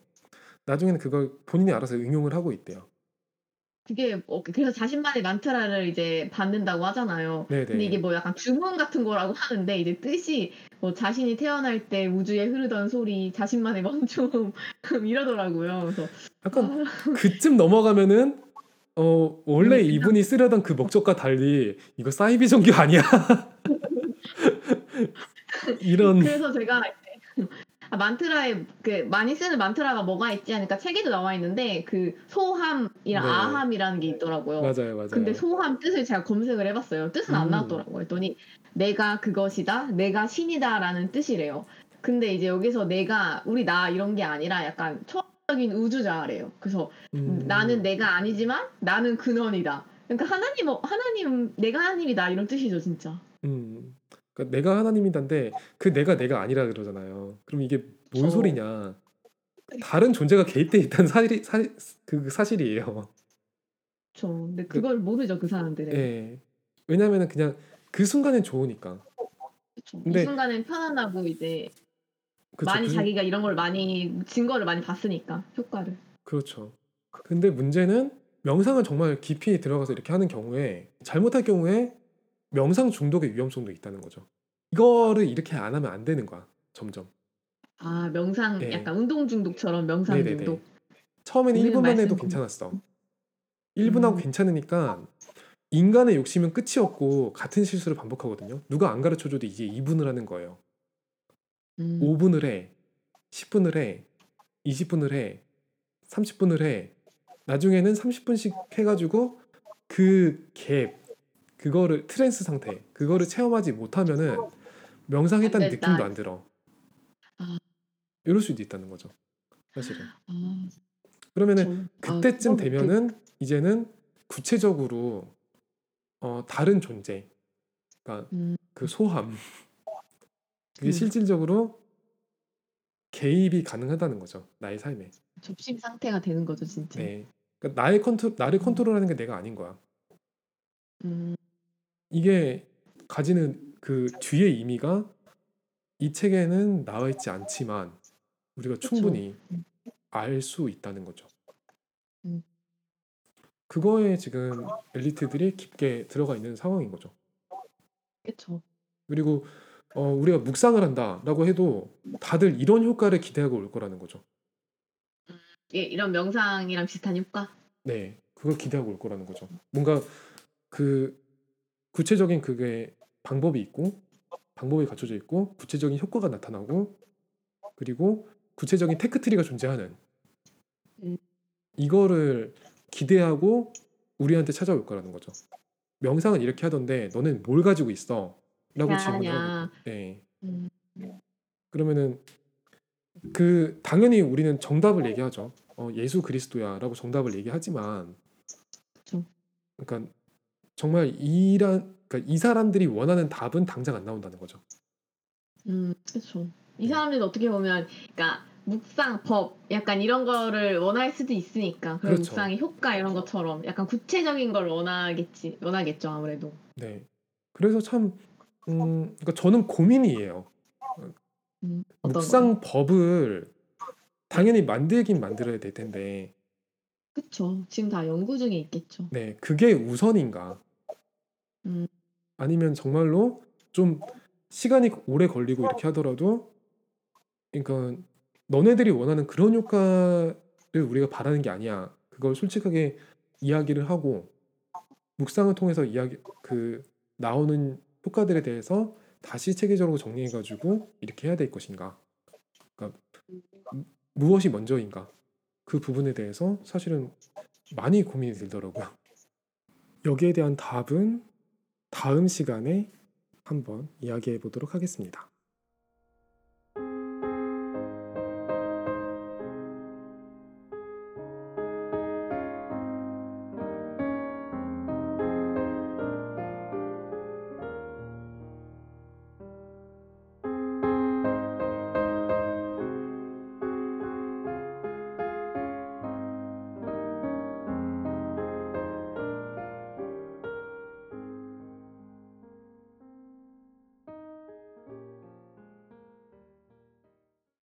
나중에는 그걸 본인이 알아서 응용을 하고 있대요. 그게 어 그래서 자신만의 만트라를 이제 받는다고 하잖아요. 근데 이게 네네. 뭐 약간 주문 같은 거라고 하는데 이제 뜻이 뭐 자신이 태어날 때 우주에 흐르던 소리, 자신만의 멈춤 이러더라고요. 그래서 약간 아 그쯤 넘어가면은 어 원래 음 이분이 쓰려던 그 목적과 달리 '이거 사이비 종교 아니야?' 이런 그래서 제가 아 만트라에 그 많이 쓰는 만트라가 뭐가 있지 하니까 책에도 나와 있는데 그 소함이랑 네. 아함이라는 게 있더라고요. 맞아요, 근데 맞아요. 소함 뜻을 제가 검색을 해 봤어요. 뜻은 안 음. 나왔더라고요. 그랬더니 " 내가 그것이다. 내가 신이다."라는 뜻이래요. 근데 이제 여기서 내가 우리 나 이런 게 아니라 약간 초월적인 우주자래요. 그래서 음 "나는 음. 내가 아니지만 나는 근원이다." 그러니까 하나님 어 하나님 "내가 하나님이다." 이런 뜻이죠 진짜. 음. 그러니까 "내가 하나님이다."인데 그 "내가" 내가 아니라 그러잖아요. 그럼 이게 뭔 그쵸. 소리냐. 다른 존재가 개입돼 있다는 사실이 사 그 사실이에요. 그쵸. 근데 그 그걸 모르죠 그 사람들은. 예. 왜냐하면은 그냥 그 순간엔 좋으니까. 그쵸. 이 근데 순간엔 편안하고 이제 그쵸. 많이 그순 자기가 이런 걸 많이 증거를 많이 봤으니까 효과를. 그렇죠. 근데 문제는 명상을 정말 깊이 들어가서 이렇게 하는 경우에 잘못할 경우에 명상 중독의 위험성도 있다는 거죠. 이거를 이렇게 안 하면 안 되는 거야 점점. 아 명상 예. 약간 운동 중독처럼 명상 네네네. 중독. 처음에는 우리는 1분만 해도 괜찮았어. 1분 하고 음. 괜찮으니까 인간의 욕심은 끝이 없고 같은 실수를 반복하거든요. 누가 안 가르쳐 줘도 이제 2분을 하는 거예요. 음. 5분을 해. 10분을 해. 20분을 해. 30분을 해. 나중에는 30분씩 해 가지고 그 갭 그거를 trance 상태 그거를 체험하지 못하면은 안 명상했다는. 느낌도 안 들어. 아. 이럴 수도 있다는 거죠 사실은. 아. 그러면은. 아 그때쯤 그 되면은 이제는 구체적으로 어 다른 존재 그러니까 음. 그 소함 그게 음. 실질적으로 개입이 가능하다는 거죠 나의 삶에. 접신 상태가 되는 거죠 진짜. 네. 그러니까 나의 컨트 나를 음. 컨트롤하는 게 내가 아닌 거야. 음. 이게 가지는 그 뒤의 의미가 이 책에는 나와 있지 않지만 우리가. 충분히 음. 알수 있다는 거죠. 음. 그거에 지금 엘리트들이 깊게 들어가 있는 상황인 거죠. 그쵸. 그리고 어 우리가 묵상을 한다라고 해도 다들 이런 효과를 기대하고 올 거라는 거죠. 음. 예 이런 명상이랑 비슷한 효과? 네. 그걸 기대하고 올 거라는 거죠. 뭔가 그 구체적인 그게 방법이 있고 방법이 갖춰져 있고 구체적인 효과가 나타나고 그리고 구체적인 테크트리가 존재하는 음. 이거를 기대하고 우리한테 찾아올 거라는 거죠. "명상은 이렇게 하던데 너는 뭘 가지고 있어?"라고 어떻게 질문을. 네. 음. 그러면은 그 당연히 우리는 정답을 얘기하죠. 어 "예수 그리스도야."라고 정답을 얘기하지만. 그러니까 정말 이란 그러니까 이 사람들이 원하는 답은 당장 안 나온다는 거죠. 음 그쵸. 이 네. 사람들도 어떻게 보면 그러니까 묵상, 법 약간 이런 거를 원할 수도 있으니까 그런 그렇죠. 묵상의 효과 이런 것처럼 약간 구체적인 걸 원하겠지 원하겠죠 아무래도. 네. 그래서 참 음 그러니까 저는 고민이에요. 어음 어떤 거요? 묵상 법을 당연히 만들긴 만들어야 될 텐데 그쵸. 지금 다 연구 중에 있겠죠. 네 그게 우선인가? 음. 아니면 정말로 좀 시간이 오래 걸리고 이렇게 하더라도 그러니까 " 너네들이 원하는 그런 효과를 우리가 바라는 게 아니야." 그걸 솔직하게 이야기를 하고 묵상을 통해서 이야기 그 나오는 효과들에 대해서 다시 체계적으로 정리해 가지고 이렇게 해야 될 것인가? 그러니까 무 무엇이 먼저인가? 그 부분에 대해서 사실은 많이 고민이 들더라고요. 여기에 대한 답은 다음 시간에 한번 이야기해 보도록 하겠습니다.